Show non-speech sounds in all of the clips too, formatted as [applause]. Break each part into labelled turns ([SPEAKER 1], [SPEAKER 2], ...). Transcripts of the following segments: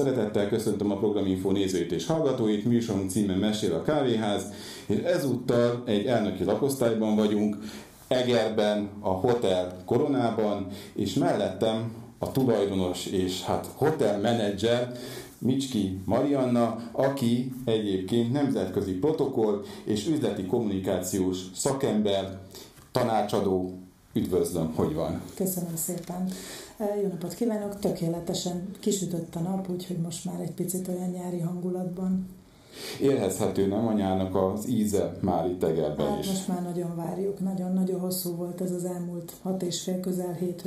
[SPEAKER 1] Szeretettel köszöntöm a Programinfo nézőit és hallgatóit, műsorunk címe Mesél a kávéház, és ezúttal egy elnöki lakosztályban vagyunk, Egerben, a Hotel Koronában, és mellettem a tulajdonos és hát hotelmenedzser, Micski Marianna, aki egyébként nemzetközi protokoll és üzleti kommunikációs szakember, tanácsadó. Üdvözlöm, hogy van?
[SPEAKER 2] Köszönöm szépen. Jó napot kívánok! Tökéletesen kisütött a nap, úgyhogy most már egy picit olyan nyári hangulatban
[SPEAKER 1] Érezhető nem anyának az íze már itt Egerben
[SPEAKER 2] hát is. most már nagyon várjuk, nagyon-nagyon hosszú volt ez az elmúlt hat és fél, közel hét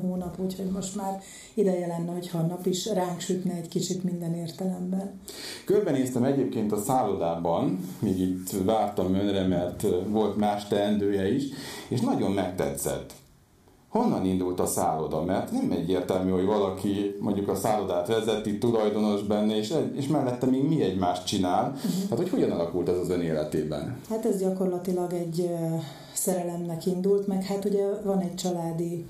[SPEAKER 2] hónap, úgyhogy most már ideje lenne, hogyha a nap is ránk sütne egy kicsit minden értelemben.
[SPEAKER 1] Körbenéztem egyébként a szállodában, míg itt vártam önre, mert volt más teendője is, és nagyon megtetszett honnan indult a szálloda? Mert nem egyértelmű, hogy valaki mondjuk a szállodát vezeti, tulajdonos benne, és, és mellette még mi egymást csinál. Uh-huh. Hát, hogy hogyan alakult ez az ön életében?
[SPEAKER 2] Hát ez gyakorlatilag egy szerelemnek indult, meg hát ugye van egy családi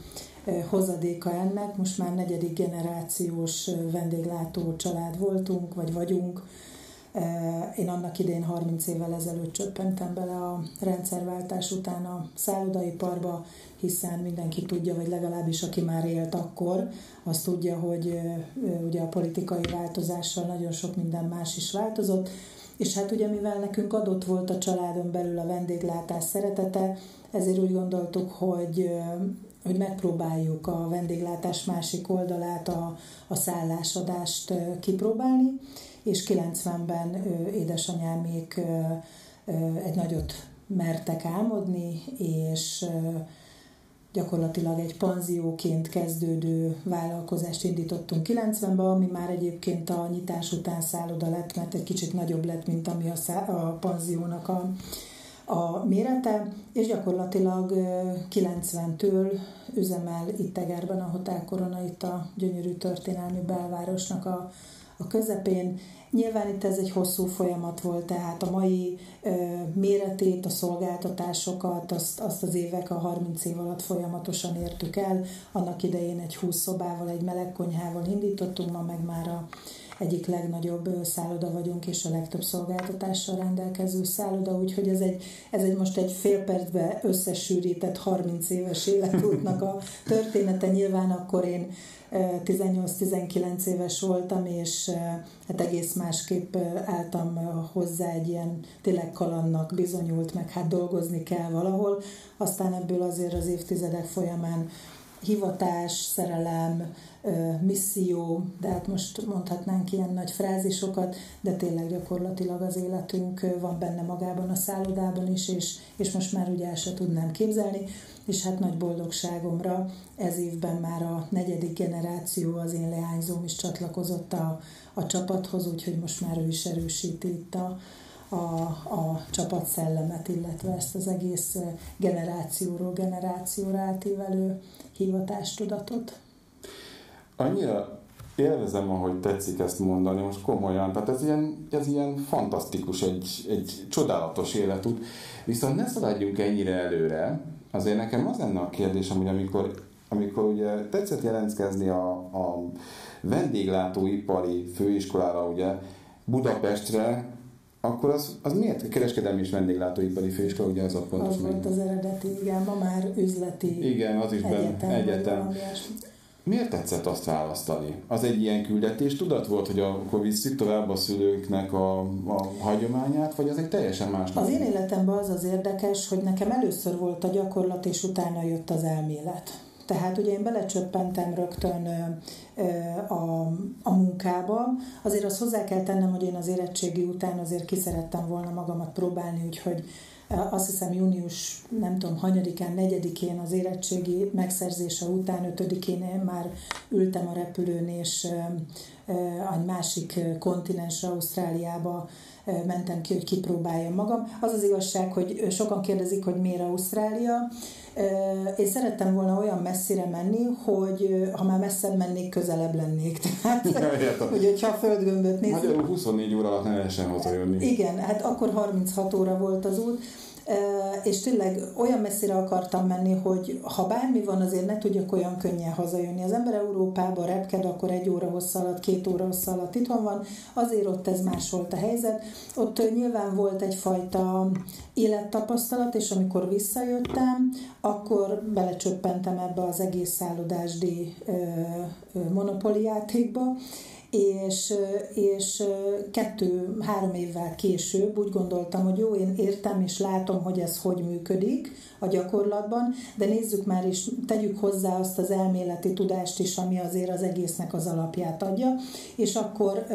[SPEAKER 2] hozadéka ennek, most már negyedik generációs vendéglátó család voltunk, vagy vagyunk, én annak idén 30 évvel ezelőtt csöppentem bele a rendszerváltás után a szállodaiparba, hiszen mindenki tudja, vagy legalábbis aki már élt akkor, az tudja, hogy ugye a politikai változással nagyon sok minden más is változott, és hát ugye mivel nekünk adott volt a családon belül a vendéglátás szeretete, ezért úgy gondoltuk, hogy hogy megpróbáljuk a vendéglátás másik oldalát, a, a szállásadást kipróbálni, és 90-ben édesanyámék egy nagyot mertek álmodni, és gyakorlatilag egy panzióként kezdődő vállalkozást indítottunk 90-ben, ami már egyébként a nyitás után szálloda lett, mert egy kicsit nagyobb lett, mint ami a, szá- a panziónak a, a mérete, és gyakorlatilag 90-től üzemel itt Egerben a Hotel Korona, itt a gyönyörű történelmi belvárosnak a, a közepén. Nyilván itt ez egy hosszú folyamat volt, tehát a mai ö, méretét, a szolgáltatásokat, azt, azt az évek, a 30 év alatt folyamatosan értük el. Annak idején egy 20 szobával, egy melegkonyhával indítottunk, ma meg már a egyik legnagyobb szálloda vagyunk, és a legtöbb szolgáltatással rendelkező szálloda, úgyhogy ez egy, ez egy most egy fél percbe összesűrített 30 éves életútnak a története. Nyilván akkor én 18-19 éves voltam, és hát egész másképp álltam hozzá egy ilyen tényleg kalannak bizonyult, meg hát dolgozni kell valahol. Aztán ebből azért az évtizedek folyamán hivatás, szerelem, misszió, de hát most mondhatnánk ilyen nagy frázisokat, de tényleg gyakorlatilag az életünk van benne magában a szállodában is, és, és most már ugye el se tudnám képzelni, és hát nagy boldogságomra ez évben már a negyedik generáció, az én leányzóm is csatlakozott a, a csapathoz, úgyhogy most már ő is erősíti itt a, a, a csapatszellemet, illetve ezt az egész generációról generációra átívelő hivatástudatot.
[SPEAKER 1] Annyira élvezem, ahogy tetszik ezt mondani, most komolyan, tehát ez ilyen, ez ilyen fantasztikus, egy, egy csodálatos életút, viszont ne szaladjunk ennyire előre, azért nekem az lenne a kérdésem, hogy amikor, amikor ugye tetszett jelentkezni a, a vendéglátóipari főiskolára ugye Budapestre, akkor az, az miért? Kereskedelmi és vendéglátóipari főiskola, ugye ez a pontos
[SPEAKER 2] Az volt az eredeti, igen, ma már üzleti
[SPEAKER 1] Igen, az is egyetem. egyetem. Miért tetszett azt választani? Az egy ilyen küldetés tudat volt, hogy akkor visszük tovább a szülőknek a, a hagyományát, vagy az egy teljesen más?
[SPEAKER 2] Az én életemben az az érdekes, hogy nekem először volt a gyakorlat, és utána jött az elmélet. Tehát ugye én belecsöppentem rögtön a, a munkába. Azért azt hozzá kell tennem, hogy én az érettségi után azért ki szerettem volna magamat próbálni, úgyhogy azt hiszem június, nem tudom, hanyadikán, negyedikén az érettségi megszerzése után, ötödikén már ültem a repülőn, és egy másik kontinensre, Ausztráliába mentem ki, hogy kipróbáljam magam. Az az igazság, hogy sokan kérdezik, hogy miért Ausztrália. Én szerettem volna olyan messzire menni, hogy ha már messzebb mennék, közelebb lennék. [laughs] Tehát, hogy, hogyha a földgömböt nézzük.
[SPEAKER 1] Magyarul 24 óra alatt ne lehessen hazajönni.
[SPEAKER 2] Igen, hát akkor 36 óra volt az út. És tényleg olyan messzire akartam menni, hogy ha bármi van, azért ne tudjak olyan könnyen hazajönni. Az ember Európába repked, akkor egy óra hossza alatt, két óra hossza alatt itt van, azért ott ez más volt a helyzet. Ott nyilván volt egyfajta élettapasztalat, és amikor visszajöttem, akkor belecsöppentem ebbe az egész szállodásdi monopoli játékba, és, és kettő-három évvel később úgy gondoltam, hogy jó, én értem és látom, hogy ez hogy működik a gyakorlatban, de nézzük már és tegyük hozzá azt az elméleti tudást is, ami azért az egésznek az alapját adja, és akkor ö,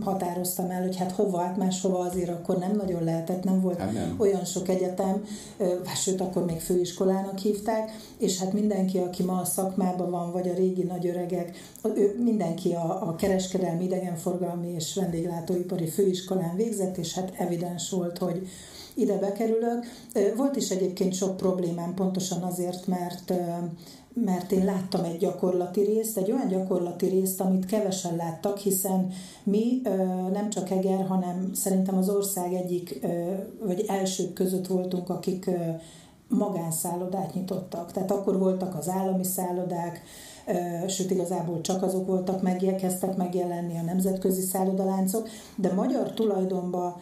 [SPEAKER 2] határoztam el, hogy hát hova, hát máshova azért akkor nem nagyon lehetett, nem volt hát nem. olyan sok egyetem, ö, sőt akkor még főiskolának hívták, és hát mindenki, aki ma a szakmában van, vagy a régi nagyöregek, ő, mindenki a, a kereskedelmi, idegenforgalmi és vendéglátóipari főiskolán végzett, és hát evidens volt, hogy ide bekerülök. Volt is egyébként sok problémám, pontosan azért, mert mert én láttam egy gyakorlati részt, egy olyan gyakorlati részt, amit kevesen láttak, hiszen mi nem csak Eger, hanem szerintem az ország egyik, vagy elsők között voltunk, akik magánszállodát nyitottak. Tehát akkor voltak az állami szállodák, sőt igazából csak azok voltak, kezdtek megjelenni a nemzetközi szállodaláncok, de magyar tulajdonban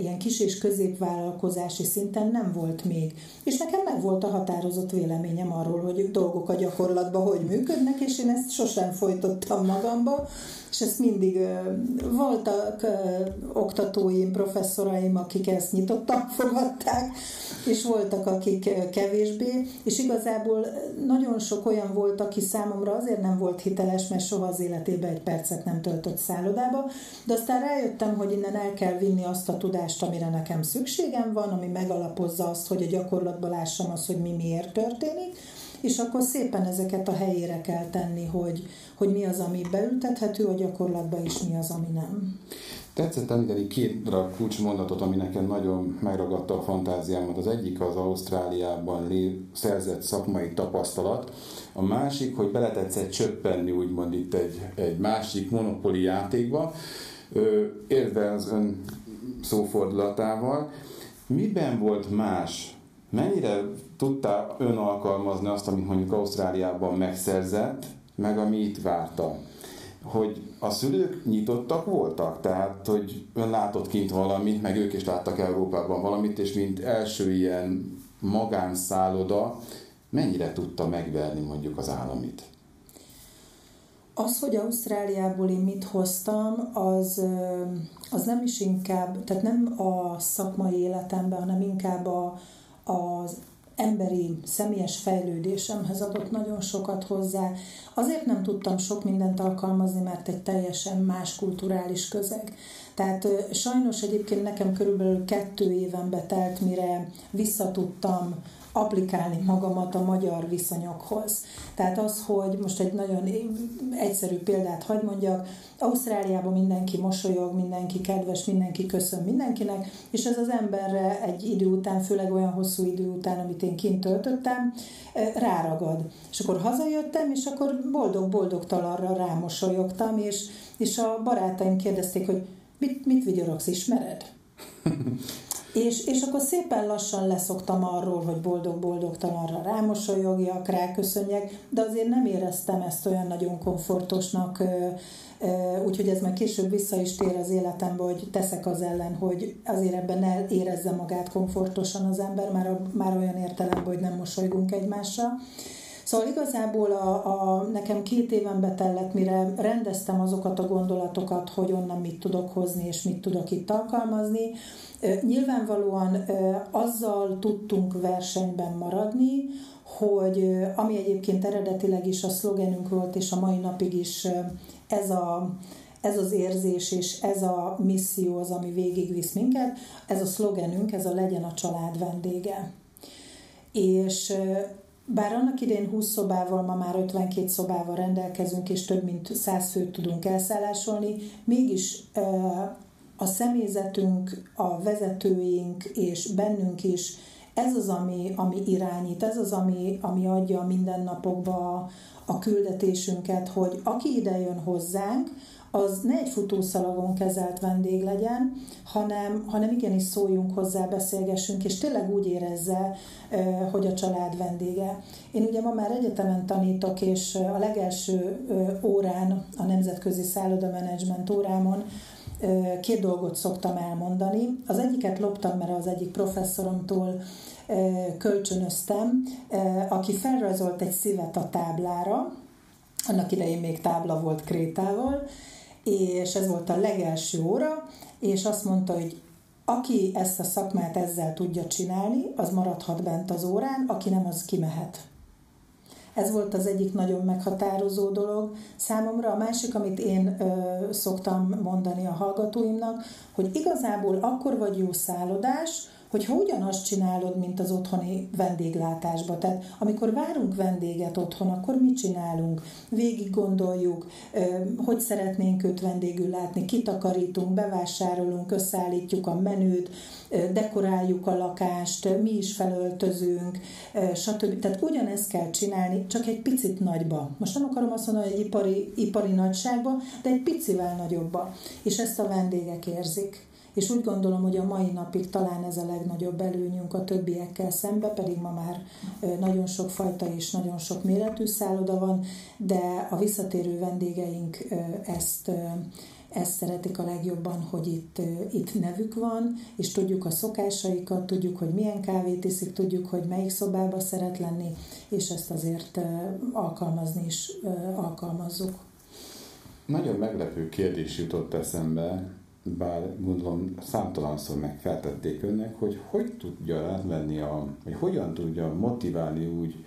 [SPEAKER 2] ilyen kis és középvállalkozási szinten nem volt még. És nekem meg volt a határozott véleményem arról, hogy dolgok a gyakorlatban hogy működnek, és én ezt sosem folytottam magamba, és ezt mindig voltak oktatóim, professzoraim, akik ezt nyitottan [laughs] fogadták, és voltak, akik kevésbé, és igazából nagyon sok olyan volt, aki számomra azért nem volt hiteles, mert soha az életében egy percet nem töltött szállodába, de aztán rájöttem, hogy innen el kell vinni azt a tudást, amire nekem szükségem van, ami megalapozza azt, hogy a gyakorlatban lássam azt, hogy mi miért történik, és akkor szépen ezeket a helyére kell tenni, hogy, hogy mi az, ami beültethető a gyakorlatba, és mi az, ami nem.
[SPEAKER 1] Tetszett említeni két kulcsmondatot, ami nekem nagyon megragadta a fantáziámat. Az egyik az Ausztráliában szerzett szakmai tapasztalat, a másik, hogy beletetszett csöppenni úgymond itt egy, egy másik monopoli játékba, érve az ön szófordulatával. Miben volt más? Mennyire tudta ön alkalmazni azt, amit mondjuk Ausztráliában megszerzett, meg ami itt várta? hogy a szülők nyitottak voltak, tehát hogy ön látott kint valamit, meg ők is láttak Európában valamit, és mint első ilyen magánszálloda mennyire tudta megverni mondjuk az államit?
[SPEAKER 2] Az, hogy Ausztráliából én mit hoztam, az, az nem is inkább, tehát nem a szakmai életemben, hanem inkább a, az emberi, személyes fejlődésemhez adott nagyon sokat hozzá. Azért nem tudtam sok mindent alkalmazni, mert egy teljesen más kulturális közeg. Tehát sajnos egyébként nekem körülbelül kettő éven betelt, mire visszatudtam applikálni magamat a magyar viszonyokhoz. Tehát az, hogy most egy nagyon egyszerű példát hagy mondjak, Ausztráliában mindenki mosolyog, mindenki kedves, mindenki köszön mindenkinek, és ez az emberre egy idő után, főleg olyan hosszú idő után, amit én kint töltöttem, ráragad. És akkor hazajöttem, és akkor boldog-boldogtalanra rámosolyogtam, és, és a barátaim kérdezték, hogy mit, mit vigyorogsz, ismered? [laughs] És, és akkor szépen lassan leszoktam arról, hogy boldog-boldogtalanra rámosolyogjak, ráköszönjek, de azért nem éreztem ezt olyan nagyon komfortosnak, úgyhogy ez meg később vissza is tér az életembe, hogy teszek az ellen, hogy azért ebben ne érezze magát komfortosan az ember, már, már olyan értelemben, hogy nem mosolygunk egymásra. Szóval igazából a, a, nekem két éven betellett, mire rendeztem azokat a gondolatokat, hogy onnan mit tudok hozni, és mit tudok itt alkalmazni. Nyilvánvalóan azzal tudtunk versenyben maradni, hogy ami egyébként eredetileg is a szlogenünk volt, és a mai napig is ez a ez az érzés és ez a misszió az, ami végigvisz minket, ez a szlogenünk, ez a legyen a család vendége. És bár annak idén 20 szobával, ma már 52 szobával rendelkezünk, és több mint 100 főt tudunk elszállásolni, mégis a személyzetünk, a vezetőink és bennünk is ez az, ami, ami irányít, ez az, ami, ami adja a mindennapokba a, küldetésünket, hogy aki ide jön hozzánk, az ne egy futószalagon kezelt vendég legyen, hanem, hanem igenis szóljunk hozzá, beszélgessünk, és tényleg úgy érezze, hogy a család vendége. Én ugye ma már egyetemen tanítok, és a legelső órán, a Nemzetközi Szálloda Management órámon két dolgot szoktam elmondani. Az egyiket loptam, mert az egyik professzoromtól kölcsönöztem, aki felrajzolt egy szívet a táblára, annak idején még tábla volt Krétával, és ez volt a legelső óra, és azt mondta, hogy aki ezt a szakmát ezzel tudja csinálni, az maradhat bent az órán, aki nem, az kimehet. Ez volt az egyik nagyon meghatározó dolog számomra. A másik, amit én ö, szoktam mondani a hallgatóimnak, hogy igazából akkor vagy jó szállodás, hogyha ugyanazt csinálod, mint az otthoni vendéglátásba. Tehát amikor várunk vendéget otthon, akkor mit csinálunk? Végig gondoljuk, hogy szeretnénk őt vendégül látni, kitakarítunk, bevásárolunk, összeállítjuk a menüt, dekoráljuk a lakást, mi is felöltözünk, stb. Tehát ugyanezt kell csinálni, csak egy picit nagyba. Most nem akarom azt mondani, hogy egy ipari, ipari nagyságba, de egy picivel nagyobba. És ezt a vendégek érzik és úgy gondolom, hogy a mai napig talán ez a legnagyobb előnyünk a többiekkel szembe, pedig ma már nagyon sok fajta és nagyon sok méretű szálloda van, de a visszatérő vendégeink ezt ezt szeretik a legjobban, hogy itt, itt nevük van, és tudjuk a szokásaikat, tudjuk, hogy milyen kávét iszik, tudjuk, hogy melyik szobába szeret lenni, és ezt azért alkalmazni is alkalmazzuk.
[SPEAKER 1] Nagyon meglepő kérdés jutott eszembe, bár gondolom számtalanszor megfeltették önnek, hogy hogy tudja átvenni, a, vagy hogyan tudja motiválni úgy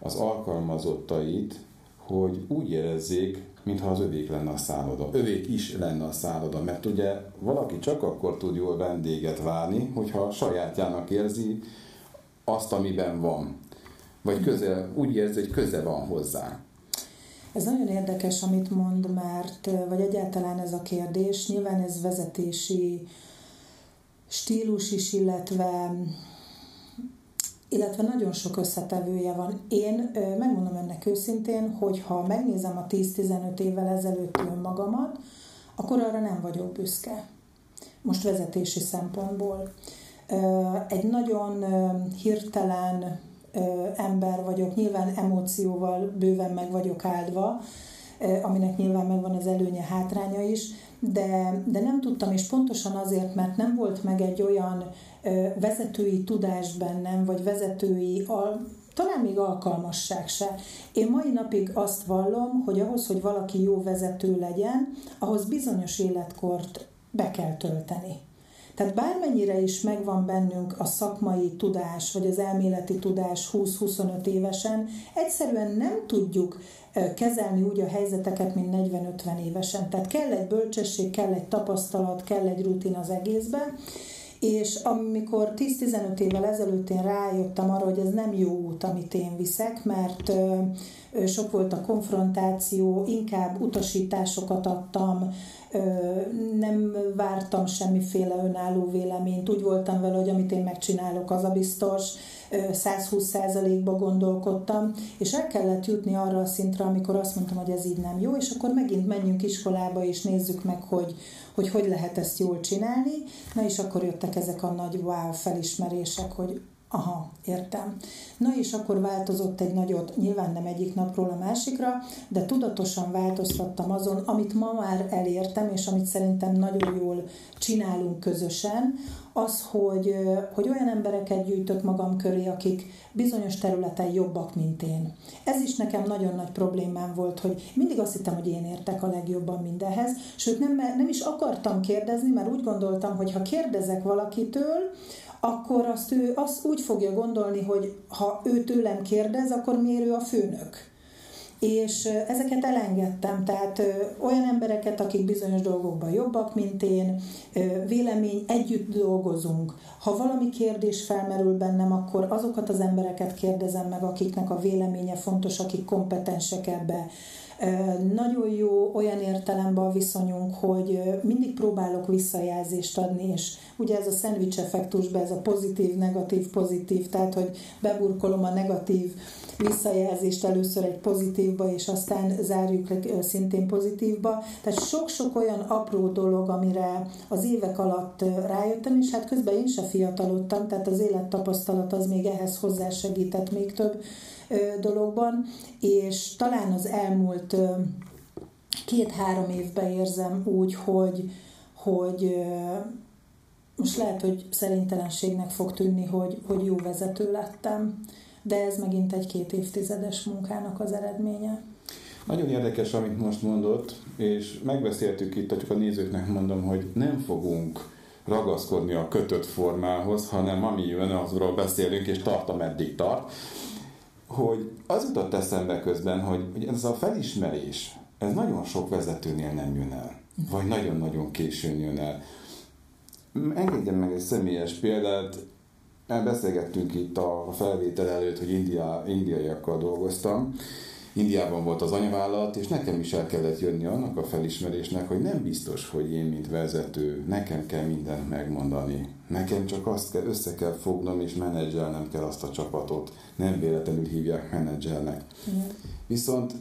[SPEAKER 1] az alkalmazottait, hogy úgy érezzék, mintha az övék lenne a szálloda. Övék is lenne a szálloda, mert ugye valaki csak akkor tud jól vendéget várni, hogyha sajátjának érzi azt, amiben van. Vagy közel, úgy érzi, hogy köze van hozzá.
[SPEAKER 2] Ez nagyon érdekes, amit mond, mert, vagy egyáltalán ez a kérdés, nyilván ez vezetési stílus is, illetve illetve nagyon sok összetevője van. Én megmondom önnek őszintén, hogy ha megnézem a 10-15 évvel ezelőtt önmagamat, akkor arra nem vagyok büszke. Most vezetési szempontból. Egy nagyon hirtelen ember vagyok, nyilván emócióval bőven meg vagyok áldva, aminek nyilván megvan az előnye, hátránya is, de, de nem tudtam, és pontosan azért, mert nem volt meg egy olyan vezetői tudás bennem, vagy vezetői al- talán még alkalmasság se. Én mai napig azt vallom, hogy ahhoz, hogy valaki jó vezető legyen, ahhoz bizonyos életkort be kell tölteni. Tehát bármennyire is megvan bennünk a szakmai tudás, vagy az elméleti tudás 20-25 évesen, egyszerűen nem tudjuk kezelni úgy a helyzeteket, mint 40-50 évesen. Tehát kell egy bölcsesség, kell egy tapasztalat, kell egy rutin az egészben, és amikor 10-15 évvel ezelőtt én rájöttem arra, hogy ez nem jó út, amit én viszek, mert sok volt a konfrontáció, inkább utasításokat adtam, nem vártam semmiféle önálló véleményt, úgy voltam vele, hogy amit én megcsinálok, az a biztos, 120%-ba gondolkodtam, és el kellett jutni arra a szintre, amikor azt mondtam, hogy ez így nem jó, és akkor megint menjünk iskolába, és nézzük meg, hogy hogy, hogy lehet ezt jól csinálni. Na és akkor jöttek ezek a nagy wow felismerések, hogy Aha, értem. Na és akkor változott egy nagyot, nyilván nem egyik napról a másikra, de tudatosan változtattam azon, amit ma már elértem, és amit szerintem nagyon jól csinálunk közösen, az, hogy, hogy olyan embereket gyűjtök magam köré, akik bizonyos területen jobbak, mint én. Ez is nekem nagyon nagy problémám volt, hogy mindig azt hittem, hogy én értek a legjobban mindenhez, sőt nem, nem is akartam kérdezni, mert úgy gondoltam, hogy ha kérdezek valakitől, akkor azt ő azt úgy fogja gondolni, hogy ha ő tőlem kérdez, akkor miért ő a főnök. És ezeket elengedtem, tehát olyan embereket, akik bizonyos dolgokban jobbak, mint én, vélemény, együtt dolgozunk. Ha valami kérdés felmerül bennem, akkor azokat az embereket kérdezem meg, akiknek a véleménye fontos, akik kompetensek ebbe Nagyon jó olyan értelemben a viszonyunk, hogy mindig próbálok visszajelzést adni, és ugye ez a szendvics effektusban, ez a pozitív, negatív, pozitív, tehát hogy beburkolom a negatív visszajelzést először egy pozitívba, és aztán zárjuk szintén pozitívba. Tehát sok-sok olyan apró dolog, amire az évek alatt rájöttem, és hát közben én se fiatalodtam, tehát az élettapasztalat az még ehhez hozzásegített még több dologban, és talán az elmúlt két-három évben érzem úgy, hogy, hogy most lehet, hogy szerintelenségnek fog tűnni, hogy, hogy jó vezető lettem, de ez megint egy két évtizedes munkának az eredménye.
[SPEAKER 1] Nagyon érdekes, amit most mondott, és megbeszéltük itt, csak a nézőknek mondom, hogy nem fogunk ragaszkodni a kötött formához, hanem ami jön, azról beszélünk, és tart, ameddig tart hogy az jutott eszembe közben, hogy, hogy ez a felismerés, ez nagyon sok vezetőnél nem jön el. Vagy nagyon-nagyon későn jön el. Engedjen meg egy személyes példát, beszélgettünk itt a felvétel előtt, hogy India, indiaiakkal dolgoztam, Indiában volt az anyavállalat, és nekem is el kellett jönni annak a felismerésnek, hogy nem biztos, hogy én, mint vezető, nekem kell mindent megmondani. Nekem csak azt kell, össze kell fognom, és menedzselnem kell azt a csapatot. Nem véletlenül hívják menedzselnek. Igen. Viszont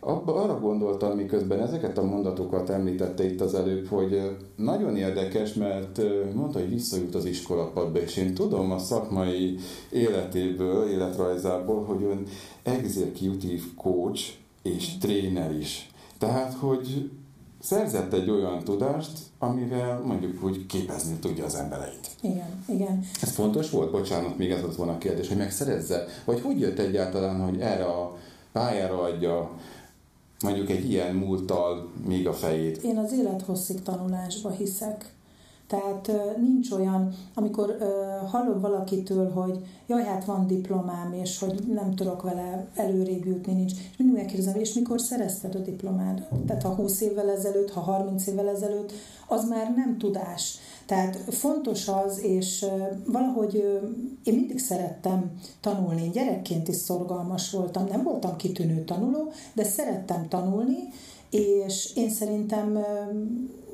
[SPEAKER 1] abba, arra gondoltam, miközben ezeket a mondatokat említette itt az előbb, hogy nagyon érdekes, mert mondta, hogy visszajut az iskolapadba, és én tudom a szakmai életéből, életrajzából, hogy ön executive coach és tréner is. Tehát, hogy szerzett egy olyan tudást, amivel mondjuk úgy képezni tudja az embereit.
[SPEAKER 2] Igen, igen.
[SPEAKER 1] Ez fontos volt? Bocsánat, még ez az volna a kérdés, hogy megszerezze? Vagy hogy jött egyáltalán, hogy erre a pályára adja mondjuk egy ilyen múlttal még a fejét?
[SPEAKER 2] Én az élethosszig tanulásba hiszek. Tehát nincs olyan, amikor hallom valakitől, hogy jaj, hát van diplomám, és hogy nem tudok vele előrébb jutni, nincs. És mindig megkérdezem, és mikor szerezted a diplomád? Tehát ha 20 évvel ezelőtt, ha 30 évvel ezelőtt, az már nem tudás. Tehát fontos az, és valahogy én mindig szerettem tanulni. Én gyerekként is szorgalmas voltam, nem voltam kitűnő tanuló, de szerettem tanulni, és én szerintem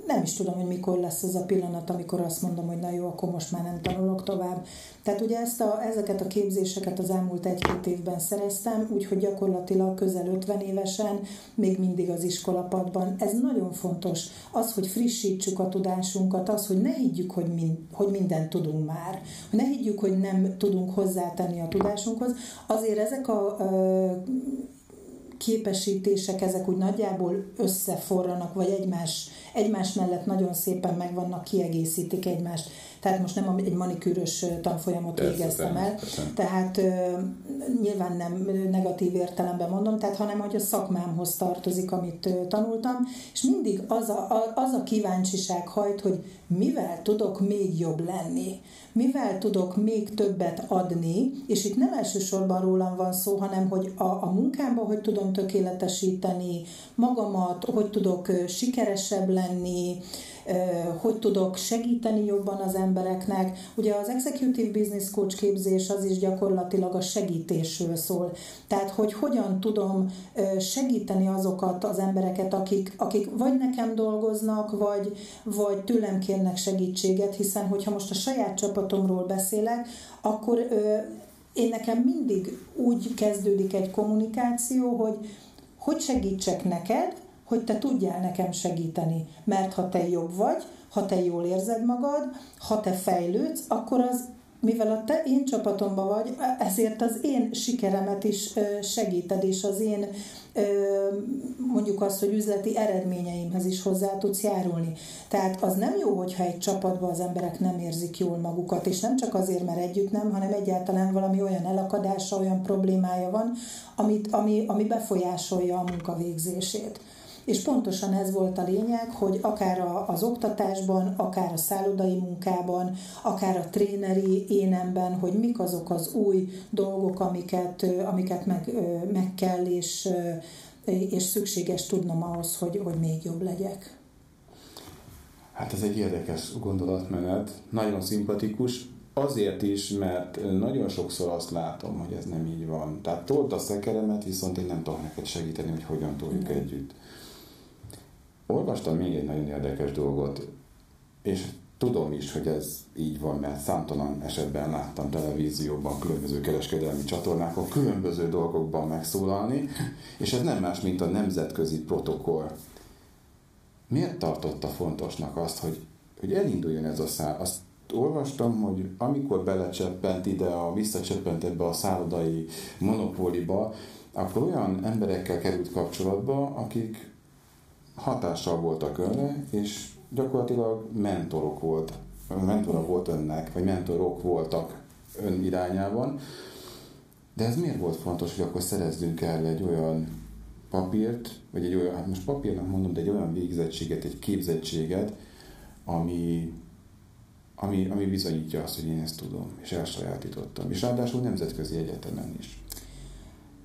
[SPEAKER 2] nem is tudom, hogy mikor lesz az a pillanat, amikor azt mondom, hogy na jó, akkor most már nem tanulok tovább. Tehát ugye ezt a, ezeket a képzéseket az elmúlt egy-két évben szereztem, úgyhogy gyakorlatilag közel 50 évesen, még mindig az iskolapadban. Ez nagyon fontos. Az, hogy frissítsük a tudásunkat, az, hogy ne higgyük, hogy, mind, hogy mindent tudunk már. Ne higgyük, hogy nem tudunk hozzátenni a tudásunkhoz. Azért ezek a képesítések, ezek úgy nagyjából összeforranak, vagy egymás, egymás mellett nagyon szépen megvannak, kiegészítik egymást. Tehát most nem egy manikűrös tanfolyamot persze, végeztem el, persze. tehát uh, nyilván nem negatív értelemben mondom, tehát hanem hogy a szakmámhoz tartozik, amit uh, tanultam, és mindig az a, a, az a kíváncsiság hajt, hogy mivel tudok még jobb lenni, mivel tudok még többet adni, és itt nem elsősorban rólam van szó, hanem hogy a, a munkámban hogy tudom tökéletesíteni magamat, hogy tudok sikeresebb lenni, hogy tudok segíteni jobban az embereknek. Ugye az Executive Business Coach képzés az is gyakorlatilag a segítésről szól. Tehát, hogy hogyan tudom segíteni azokat az embereket, akik, akik vagy nekem dolgoznak, vagy, vagy tőlem kérnek segítséget, hiszen hogyha most a saját csapatomról beszélek, akkor én nekem mindig úgy kezdődik egy kommunikáció, hogy hogy segítsek neked, hogy te tudjál nekem segíteni. Mert ha te jobb vagy, ha te jól érzed magad, ha te fejlődsz, akkor az mivel a te én csapatomban vagy, ezért az én sikeremet is segíted, és az én mondjuk azt, hogy üzleti eredményeimhez is hozzá tudsz járulni. Tehát az nem jó, hogyha egy csapatban az emberek nem érzik jól magukat, és nem csak azért, mert együtt nem, hanem egyáltalán valami olyan elakadása, olyan problémája van, amit, ami, ami befolyásolja a munkavégzését. És pontosan ez volt a lényeg, hogy akár az oktatásban, akár a szállodai munkában, akár a tréneri énemben, hogy mik azok az új dolgok, amiket, amiket meg, meg kell, és, és szükséges tudnom ahhoz, hogy, hogy még jobb legyek.
[SPEAKER 1] Hát ez egy érdekes gondolatmenet, nagyon szimpatikus, Azért is, mert nagyon sokszor azt látom, hogy ez nem így van. Tehát told a szekeremet, viszont én nem tudok neked segíteni, hogy hogyan toljuk mm. együtt. Olvastam még egy nagyon érdekes dolgot, és tudom is, hogy ez így van, mert számtalan esetben láttam televízióban, különböző kereskedelmi csatornákon, különböző dolgokban megszólalni, és ez nem más, mint a nemzetközi protokoll. Miért tartotta fontosnak azt, hogy, hogy elinduljon ez a szál? Azt olvastam, hogy amikor belecseppent ide, a, visszacseppent ebbe a szállodai monopóliba, akkor olyan emberekkel került kapcsolatba, akik hatással voltak önre, és gyakorlatilag mentorok volt, mentora volt önnek, vagy mentorok voltak ön irányában. De ez miért volt fontos, hogy akkor szerezzünk el egy olyan papírt, vagy egy olyan, hát most papírnak mondom, de egy olyan végzettséget, egy képzettséget, ami, ami, ami bizonyítja azt, hogy én ezt tudom, és elsajátítottam. És ráadásul nemzetközi egyetemen is.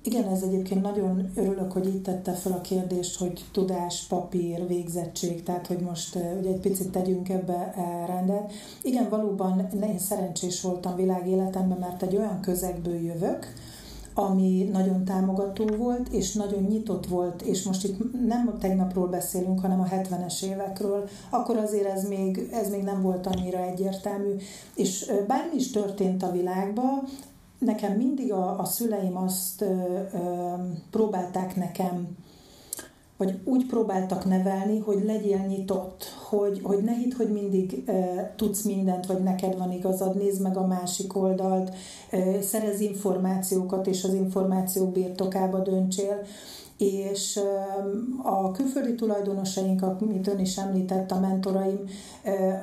[SPEAKER 2] Igen, ez egyébként nagyon örülök, hogy itt tette fel a kérdést, hogy tudás, papír, végzettség, tehát hogy most ugye egy picit tegyünk ebbe rendet. Igen, valóban én szerencsés voltam világéletemben, mert egy olyan közegből jövök, ami nagyon támogató volt, és nagyon nyitott volt, és most itt nem tegnapról beszélünk, hanem a 70-es évekről, akkor azért ez még, ez még nem volt annyira egyértelmű, és bármi is történt a világban, nekem mindig a, a szüleim azt ö, ö, próbálták nekem, vagy úgy próbáltak nevelni, hogy legyél nyitott, hogy, hogy ne hidd, hogy mindig ö, tudsz mindent, vagy neked van igazad, nézd meg a másik oldalt, ö, szerez információkat, és az információk birtokába döntsél. És a külföldi tulajdonosaink, amit ön is említett, a mentoraim,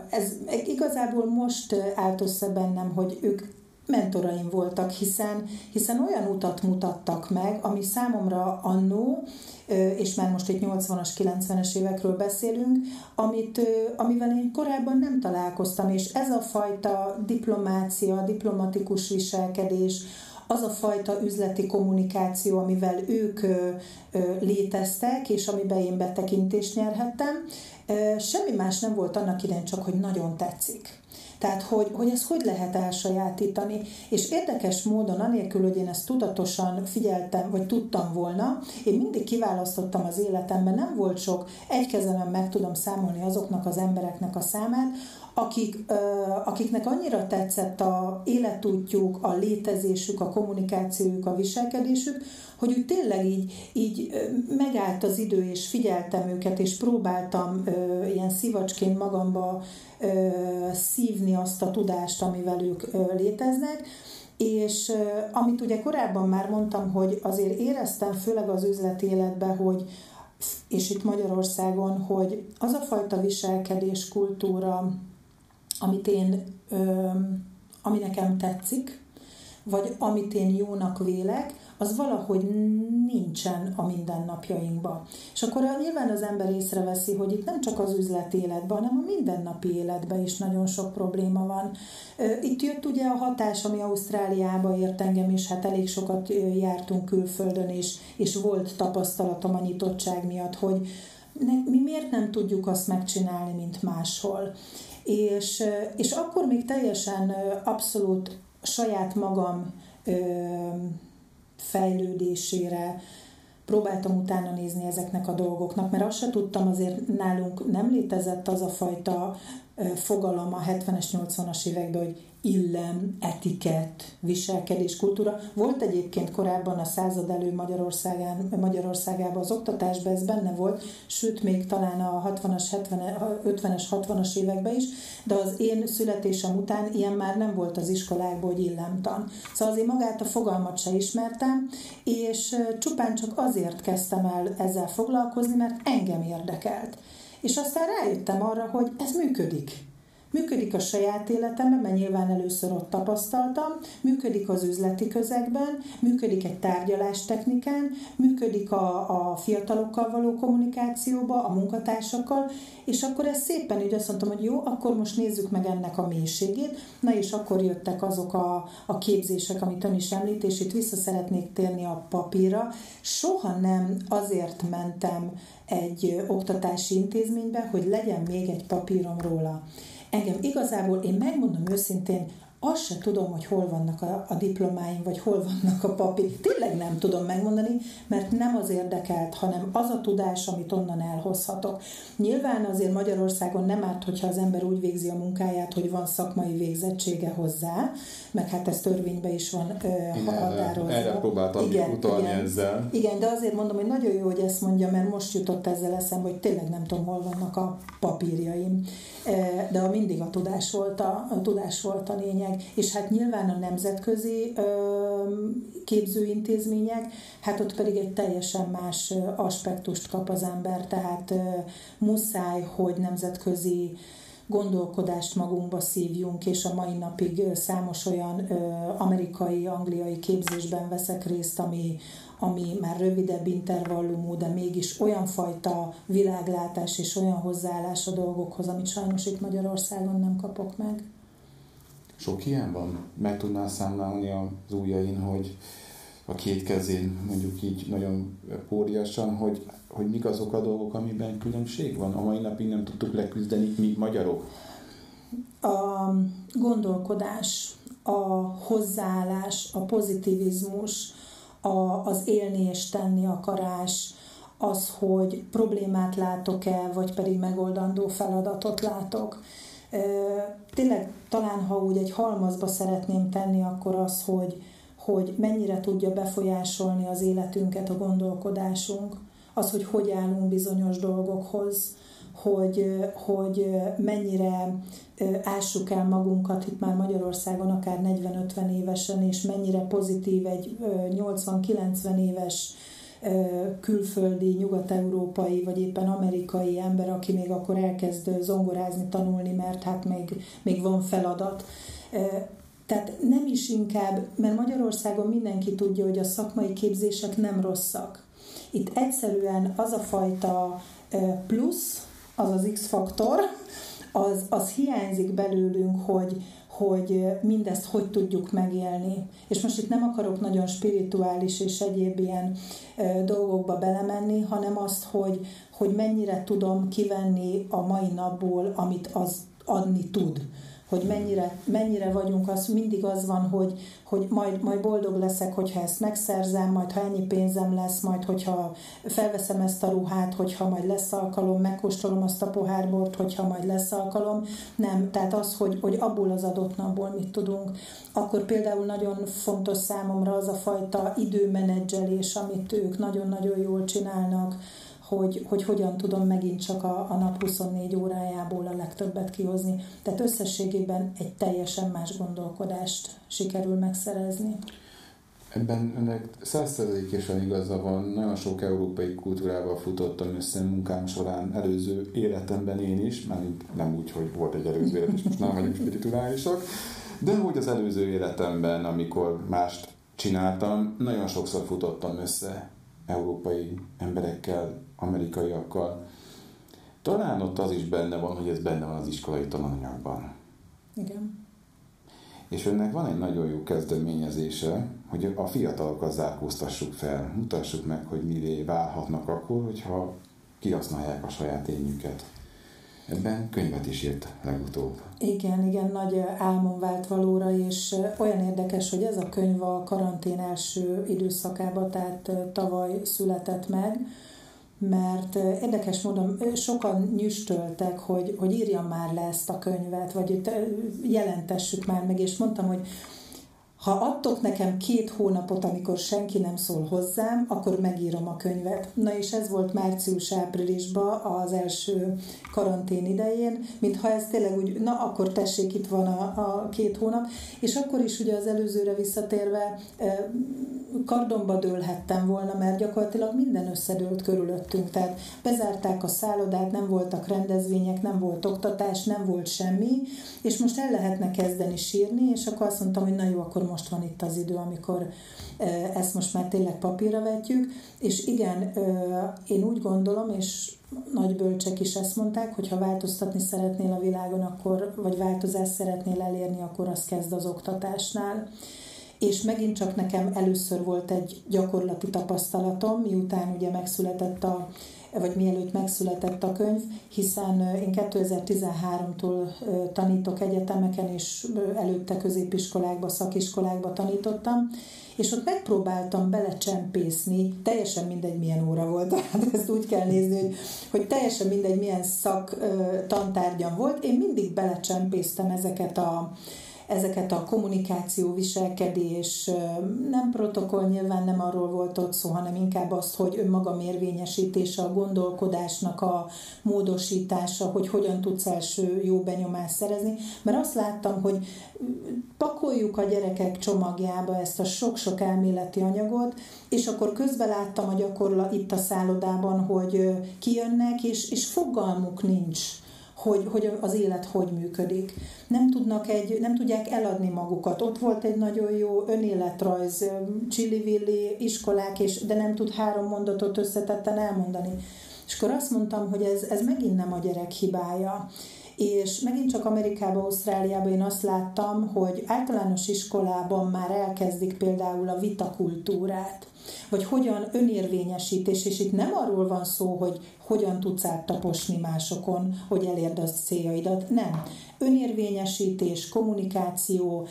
[SPEAKER 2] ez igazából most állt össze bennem, hogy ők mentoraim voltak, hiszen, hiszen olyan utat mutattak meg, ami számomra annó, és már most egy 80-as, 90-es évekről beszélünk, amit, amivel én korábban nem találkoztam, és ez a fajta diplomácia, diplomatikus viselkedés, az a fajta üzleti kommunikáció, amivel ők léteztek, és amiben én betekintést nyerhettem, semmi más nem volt annak idején, csak hogy nagyon tetszik tehát, hogy, hogy ezt hogy lehet elsajátítani. És érdekes módon, anélkül, hogy én ezt tudatosan figyeltem, vagy tudtam volna, én mindig kiválasztottam az életemben, nem volt sok, egy kezemen meg tudom számolni azoknak az embereknek a számát, akik, akiknek annyira tetszett a életútjuk, a létezésük, a kommunikációjuk, a viselkedésük, hogy úgy tényleg így, így megállt az idő, és figyeltem őket, és próbáltam ilyen szivacsként magamba szívni azt a tudást, amivel ők léteznek, és amit ugye korábban már mondtam, hogy azért éreztem, főleg az üzleti életben, hogy és itt Magyarországon, hogy az a fajta viselkedés, kultúra, amit én, ami nekem tetszik, vagy amit én jónak vélek, az valahogy nincsen a mindennapjainkban. És akkor nyilván az ember észreveszi, hogy itt nem csak az üzleti életben, hanem a mindennapi életben is nagyon sok probléma van. Itt jött ugye a hatás, ami Ausztráliába ért engem, és hát elég sokat jártunk külföldön, és, és volt tapasztalatom a nyitottság miatt, hogy mi miért nem tudjuk azt megcsinálni, mint máshol. És, és akkor még teljesen abszolút saját magam fejlődésére, próbáltam utána nézni ezeknek a dolgoknak, mert azt se tudtam, azért nálunk nem létezett az a fajta fogalom a 70-es, 80-as években, hogy illem, etikett, viselkedés, kultúra. Volt egyébként korábban a század elő Magyarországán, Magyarországában az oktatásban, ez benne volt, sőt még talán a 60-as, 50-es, 60-as években is, de az én születésem után ilyen már nem volt az iskolákból, hogy illemtan. Szóval azért magát a fogalmat se ismertem, és csupán csak azért kezdtem el ezzel foglalkozni, mert engem érdekelt. És aztán rájöttem arra, hogy ez működik Működik a saját életemben, mert nyilván először ott tapasztaltam, működik az üzleti közegben, működik egy tárgyalás technikán, működik a, a fiatalokkal való kommunikációba, a munkatársakkal, és akkor ez szépen így azt mondtam, hogy jó, akkor most nézzük meg ennek a mélységét. Na és akkor jöttek azok a, a képzések, amit ön is említ, és itt vissza szeretnék térni a papírra. Soha nem azért mentem egy oktatási intézménybe, hogy legyen még egy papírom róla engem igazából, én megmondom őszintén, azt se tudom, hogy hol vannak a, a diplomáim, vagy hol vannak a papír. Tényleg nem tudom megmondani, mert nem az érdekelt, hanem az a tudás, amit onnan elhozhatok. Nyilván azért Magyarországon nem árt, hogyha az ember úgy végzi a munkáját, hogy van szakmai végzettsége hozzá, meg hát ez törvényben is van
[SPEAKER 1] határozva. Erre próbáltam igen, utalni igen, ezzel.
[SPEAKER 2] Igen, de azért mondom, hogy nagyon jó, hogy ezt mondja, mert most jutott ezzel eszembe, hogy tényleg nem tudom, hol vannak a papírjaim. De a mindig a tudás volt a, a tudás volt a lényeg. És hát nyilván a nemzetközi képzőintézmények, hát ott pedig egy teljesen más aspektust kap az ember, tehát muszáj, hogy nemzetközi gondolkodást magunkba szívjunk, és a mai napig számos olyan amerikai, angliai képzésben veszek részt, ami, ami már rövidebb intervallumú, de mégis olyan fajta világlátás és olyan hozzáállás a dolgokhoz, amit sajnos itt Magyarországon nem kapok meg.
[SPEAKER 1] Sok ilyen van? Meg tudnál számlálni az ujjain, hogy a két kezén mondjuk így nagyon póriasan, hogy, hogy mik azok a dolgok, amiben különbség van. A mai napig nem tudtuk leküzdeni mi magyarok.
[SPEAKER 2] A gondolkodás, a hozzáállás, a pozitivizmus, a, az élni és tenni akarás, az, hogy problémát látok-e, vagy pedig megoldandó feladatot látok. Tényleg talán, ha úgy egy halmazba szeretném tenni, akkor az, hogy, hogy mennyire tudja befolyásolni az életünket a gondolkodásunk, az, hogy hogy állunk bizonyos dolgokhoz, hogy, hogy mennyire ássuk el magunkat itt már Magyarországon akár 40-50 évesen, és mennyire pozitív egy 80-90 éves külföldi, nyugat-európai, vagy éppen amerikai ember, aki még akkor elkezd zongorázni, tanulni, mert hát még, még van feladat. Tehát nem is inkább, mert Magyarországon mindenki tudja, hogy a szakmai képzések nem rosszak. Itt egyszerűen az a fajta plusz, az az X-faktor, az, az hiányzik belőlünk, hogy, hogy mindezt hogy tudjuk megélni. És most itt nem akarok nagyon spirituális és egyéb ilyen dolgokba belemenni, hanem azt, hogy, hogy mennyire tudom kivenni a mai napból, amit az adni tud hogy mennyire, mennyire vagyunk, az mindig az van, hogy, hogy majd, majd boldog leszek, hogyha ezt megszerzem, majd ha ennyi pénzem lesz, majd hogyha felveszem ezt a ruhát, hogyha majd lesz alkalom, megkóstolom azt a pohárbort, hogyha majd lesz alkalom. Nem, tehát az, hogy, hogy abból az adott napból mit tudunk. Akkor például nagyon fontos számomra az a fajta időmenedzselés, amit ők nagyon-nagyon jól csinálnak, hogy, hogy hogyan tudom megint csak a, a nap 24 órájából a legtöbbet kihozni. Tehát összességében egy teljesen más gondolkodást sikerül megszerezni.
[SPEAKER 1] Ebben ennek százszerzelékesen igaza van, nagyon sok európai kultúrával futottam össze munkám során, előző életemben én is, már nem úgy, hogy volt egy előző élet, és most nem vagyunk spirituálisak, de hogy az előző életemben, amikor mást csináltam, nagyon sokszor futottam össze európai emberekkel, amerikaiakkal. Talán ott az is benne van, hogy ez benne van az iskolai tananyagban.
[SPEAKER 2] Igen.
[SPEAKER 1] És önnek van egy nagyon jó kezdeményezése, hogy a fiatalokat zárkóztassuk fel, mutassuk meg, hogy mivé válhatnak akkor, hogyha kihasználják a saját ényüket. Ebben könyvet is írt legutóbb.
[SPEAKER 2] Igen, igen, nagy álmom vált valóra, és olyan érdekes, hogy ez a könyv a karantén első időszakában, tehát tavaly született meg, mert érdekes módon sokan nyüstöltek, hogy, hogy írjam már le ezt a könyvet, vagy jelentessük már meg, és mondtam, hogy ha adtok nekem két hónapot, amikor senki nem szól hozzám, akkor megírom a könyvet. Na és ez volt március-áprilisban az első karantén idején, mintha ez tényleg úgy, na akkor tessék, itt van a, a két hónap, és akkor is ugye az előzőre visszatérve kardomba dőlhettem volna, mert gyakorlatilag minden összedőlt körülöttünk. Tehát bezárták a szállodát, nem voltak rendezvények, nem volt oktatás, nem volt semmi, és most el lehetne kezdeni sírni, és akkor azt mondtam, hogy na jó, akkor most van itt az idő, amikor ezt most már tényleg papírra vetjük, és igen, én úgy gondolom, és nagy bölcsek is ezt mondták, hogy ha változtatni szeretnél a világon, akkor, vagy változást szeretnél elérni, akkor az kezd az oktatásnál. És megint csak nekem először volt egy gyakorlati tapasztalatom, miután ugye megszületett a vagy mielőtt megszületett a könyv, hiszen én 2013-tól tanítok egyetemeken, és előtte középiskolákba, szakiskolákba tanítottam, és ott megpróbáltam belecsempészni, teljesen mindegy milyen óra volt, tehát [laughs] ezt úgy kell nézni, hogy, hogy teljesen mindegy milyen szak tantárgyam volt, én mindig belecsempésztem ezeket a, ezeket a kommunikáció, viselkedés, nem protokoll, nyilván nem arról volt ott szó, hanem inkább azt, hogy önmaga érvényesítése, a gondolkodásnak a módosítása, hogy hogyan tudsz első jó benyomást szerezni, mert azt láttam, hogy pakoljuk a gyerekek csomagjába ezt a sok-sok elméleti anyagot, és akkor közben láttam a gyakorlat itt a szállodában, hogy kijönnek, és, és fogalmuk nincs hogy, hogy az élet hogy működik. Nem, tudnak egy, nem tudják eladni magukat. Ott volt egy nagyon jó önéletrajz, csillivilli iskolák, és, de nem tud három mondatot összetetten elmondani. És akkor azt mondtam, hogy ez, ez megint nem a gyerek hibája. És megint csak Amerikában, Ausztráliában én azt láttam, hogy általános iskolában már elkezdik például a vitakultúrát vagy hogyan önérvényesítés, és itt nem arról van szó, hogy hogyan tudsz áttaposni másokon, hogy elérd a céljaidat, nem. Önérvényesítés, kommunikáció,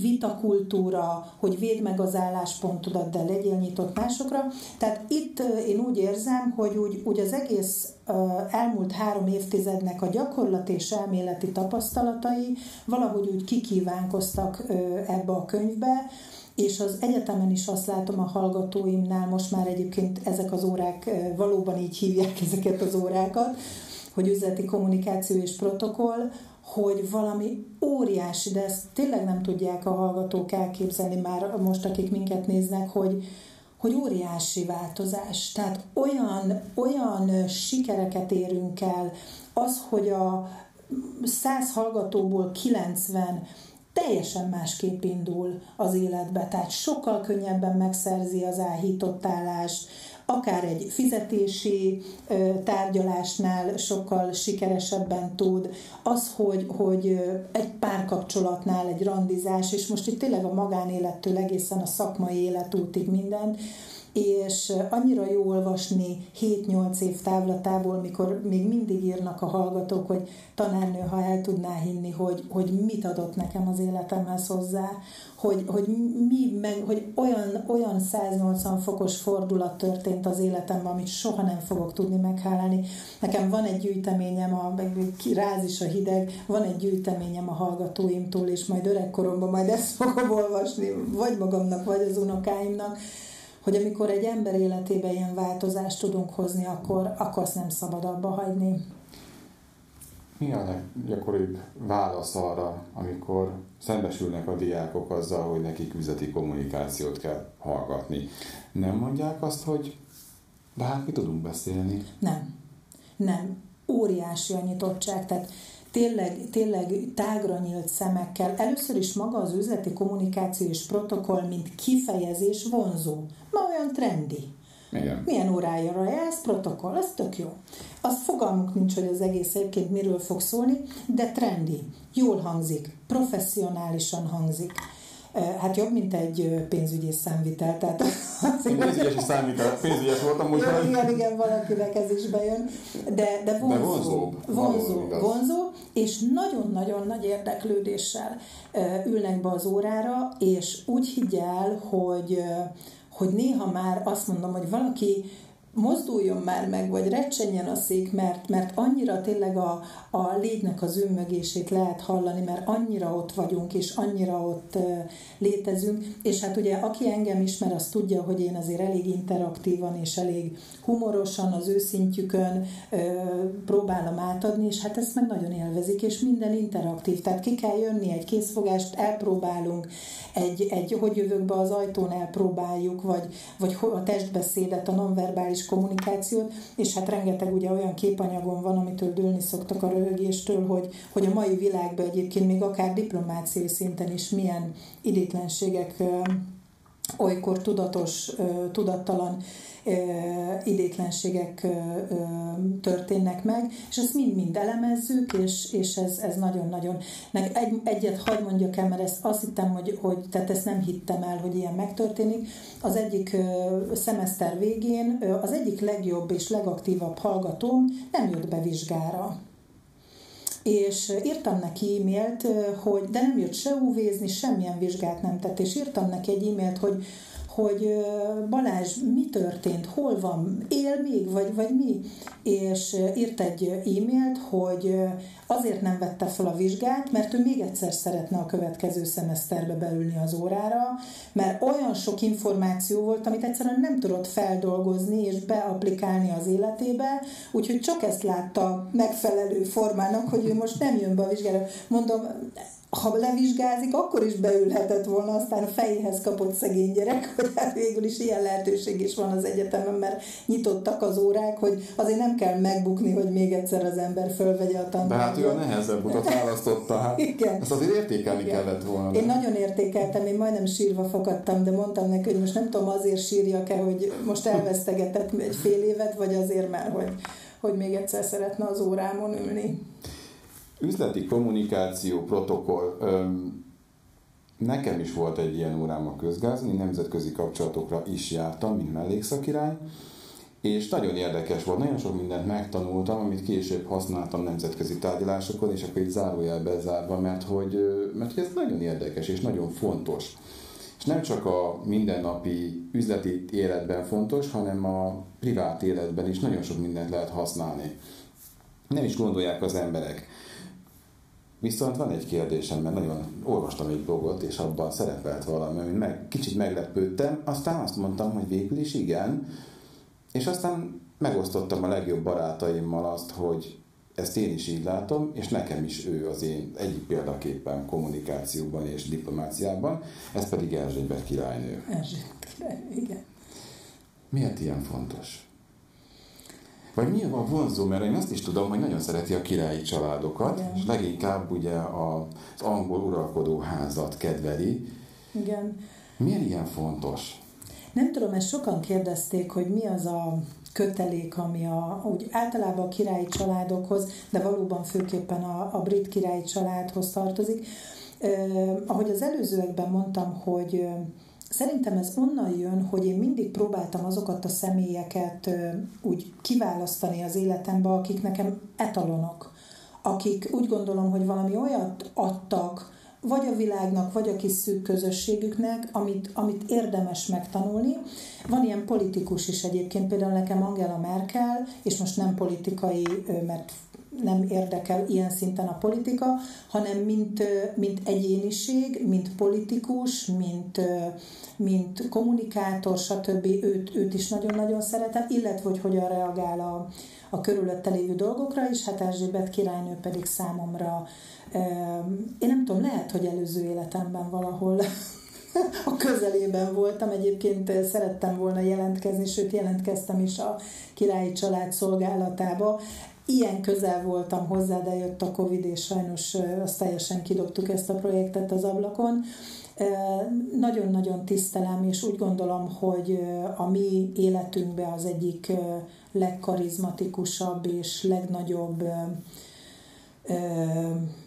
[SPEAKER 2] vitakultúra, hogy védd meg az álláspontodat, de legyél nyitott másokra. Tehát itt én úgy érzem, hogy úgy, úgy az egész elmúlt három évtizednek a gyakorlat és elméleti tapasztalatai valahogy úgy kikívánkoztak ebbe a könyvbe, és az egyetemen is azt látom a hallgatóimnál, most már egyébként ezek az órák valóban így hívják [laughs] ezeket az órákat, hogy üzleti kommunikáció és protokoll, hogy valami óriási, de ezt tényleg nem tudják a hallgatók elképzelni már most, akik minket néznek, hogy, hogy óriási változás. Tehát olyan, olyan sikereket érünk el, az, hogy a 100 hallgatóból 90 teljesen másképp indul az életbe, tehát sokkal könnyebben megszerzi az áhított állást, akár egy fizetési tárgyalásnál sokkal sikeresebben tud, az, hogy, hogy egy párkapcsolatnál egy randizás, és most itt tényleg a magánélettől egészen a szakmai életútig minden, és annyira jó olvasni 7-8 év távlatából, mikor még mindig írnak a hallgatók, hogy tanárnő, ha el tudná hinni, hogy, hogy mit adott nekem az életemhez hozzá, hogy, hogy, mi, meg, hogy olyan, olyan 180 fokos fordulat történt az életemben, amit soha nem fogok tudni meghálálni. Nekem van egy gyűjteményem, a, ráz is a hideg, van egy gyűjteményem a hallgatóimtól, és majd öregkoromban majd ezt fogom olvasni, vagy magamnak, vagy az unokáimnak, hogy amikor egy ember életébe ilyen változást tudunk hozni, akkor, akkor azt nem szabad abba hagyni.
[SPEAKER 1] Mi a leggyakoribb válasz arra, amikor szembesülnek a diákok azzal, hogy nekik üzleti kommunikációt kell hallgatni? Nem mondják azt, hogy de hát mi tudunk beszélni?
[SPEAKER 2] Nem. Nem. Óriási a nyitottság. Tehát tényleg, tényleg tágra nyílt szemekkel. Először is maga az üzleti kommunikáció és protokoll, mint kifejezés vonzó. Ma olyan trendi.
[SPEAKER 1] Igen.
[SPEAKER 2] Milyen órájára ez protokoll, ez tök jó. Az fogalmuk nincs, hogy az egész egyébként miről fog szólni, de trendi, jól hangzik, professzionálisan hangzik Hát jobb, mint egy pénzügyi számvitel. Tehát
[SPEAKER 1] pénzügyes számvitel, pénzügyes voltam most.
[SPEAKER 2] Igen, igen, igen, valakinek ez is bejön. De, de vonzó. De vonzó. Vonzó, vonzó, és nagyon-nagyon nagy érdeklődéssel ülnek be az órára, és úgy higgyel, hogy, hogy néha már azt mondom, hogy valaki mozduljon már meg, vagy recsenjen a szék, mert, mert annyira tényleg a, a légynek az önmögését lehet hallani, mert annyira ott vagyunk, és annyira ott létezünk, és hát ugye aki engem ismer, az tudja, hogy én azért elég interaktívan és elég humorosan, az őszintjükön próbálom átadni, és hát ezt meg nagyon élvezik, és minden interaktív, tehát ki kell jönni, egy készfogást elpróbálunk, egy, egy hogy jövök be az ajtón elpróbáljuk, vagy, vagy a testbeszédet, a nonverbális kommunikációt, és hát rengeteg ugye olyan képanyagon van, amitől dőlni szoktak a röhögéstől, hogy, hogy a mai világban egyébként még akár diplomáciai szinten is milyen idétlenségek olykor tudatos, tudattalan idétlenségek történnek meg, és ezt mind-mind elemezzük, és, és ez, ez nagyon-nagyon... Egy, egyet hagyd mondjak el, mert ezt azt hittem, hogy, hogy, tehát ezt nem hittem el, hogy ilyen megtörténik. Az egyik szemeszter végén az egyik legjobb és legaktívabb hallgatóm nem jött be vizsgára és írtam neki e-mailt, hogy de nem jött se UV-zni, semmilyen vizsgát nem tett, és írtam neki egy e-mailt, hogy hogy Balázs, mi történt, hol van, él még, vagy, vagy mi? És írt egy e-mailt, hogy azért nem vette fel a vizsgát, mert ő még egyszer szeretne a következő szemeszterbe beülni az órára, mert olyan sok információ volt, amit egyszerűen nem tudott feldolgozni és beaplikálni az életébe, úgyhogy csak ezt látta megfelelő formának, hogy ő most nem jön be a vizsgára. Mondom, ha levizsgázik, akkor is beülhetett volna, aztán a fejéhez kapott szegény gyerek, [laughs] hogy hát végül is ilyen lehetőség is van az egyetemen, mert nyitottak az órák, hogy azért nem kell megbukni, hogy még egyszer az ember fölvegye a tanulmányt.
[SPEAKER 1] De hát ő a nehezebb utat választotta, hát [laughs] Igen. ezt azért értékelni Igen. kellett volna.
[SPEAKER 2] Én nagyon értékeltem, én majdnem sírva fakadtam, de mondtam neki, hogy most nem tudom, azért sírjak-e, hogy most elvesztegetett egy fél évet, vagy azért, mert hogy, hogy még egyszer szeretne az órámon ülni.
[SPEAKER 1] Üzleti kommunikáció, protokoll. Nekem is volt egy ilyen órám a közgázni, nemzetközi kapcsolatokra is jártam, mint mellékszakirály, és nagyon érdekes volt, nagyon sok mindent megtanultam, amit később használtam nemzetközi tárgyalásokon, és akkor itt zárójel bezárva, mert hogy, mert ez nagyon érdekes és nagyon fontos. És nem csak a mindennapi üzleti életben fontos, hanem a privát életben is nagyon sok mindent lehet használni. Nem is gondolják az emberek. Viszont van egy kérdésem, mert nagyon olvastam egy blogot, és abban szerepelt valami, amit meg, kicsit meglepődtem, aztán azt mondtam, hogy végül is igen, és aztán megosztottam a legjobb barátaimmal azt, hogy ezt én is így látom, és nekem is ő az én egyik példaképpen kommunikációban és diplomáciában, ez pedig Erzsébet királynő.
[SPEAKER 2] Erzsébet királynő, igen.
[SPEAKER 1] Miért ilyen fontos? Vagy mi a vonzó, mert én azt is tudom, hogy nagyon szereti a királyi családokat, Igen. és leginkább ugye az angol uralkodó házat kedveli.
[SPEAKER 2] Igen.
[SPEAKER 1] Miért ilyen fontos?
[SPEAKER 2] Nem tudom, ezt sokan kérdezték, hogy mi az a kötelék, ami a, úgy általában a királyi családokhoz, de valóban főképpen a, a brit királyi családhoz tartozik. Eh, ahogy az előzőekben mondtam, hogy Szerintem ez onnan jön, hogy én mindig próbáltam azokat a személyeket úgy kiválasztani az életembe, akik nekem etalonok, akik úgy gondolom, hogy valami olyat adtak, vagy a világnak, vagy a kis szűk közösségüknek, amit, amit érdemes megtanulni. Van ilyen politikus is egyébként, például nekem Angela Merkel, és most nem politikai, mert nem érdekel ilyen szinten a politika, hanem mint, mint egyéniség, mint politikus, mint, mint kommunikátor, stb. Őt, őt is nagyon-nagyon szeretem, illetve hogy hogyan reagál a, a körülötte lévő dolgokra, és hát Erzsébet királynő pedig számomra, én nem tudom, lehet, hogy előző életemben valahol [laughs] a közelében voltam, egyébként szerettem volna jelentkezni, sőt jelentkeztem is a királyi család szolgálatába ilyen közel voltam hozzá, de jött a Covid, és sajnos azt teljesen kidobtuk ezt a projektet az ablakon. Nagyon-nagyon tisztelem, és úgy gondolom, hogy a mi életünkben az egyik legkarizmatikusabb és legnagyobb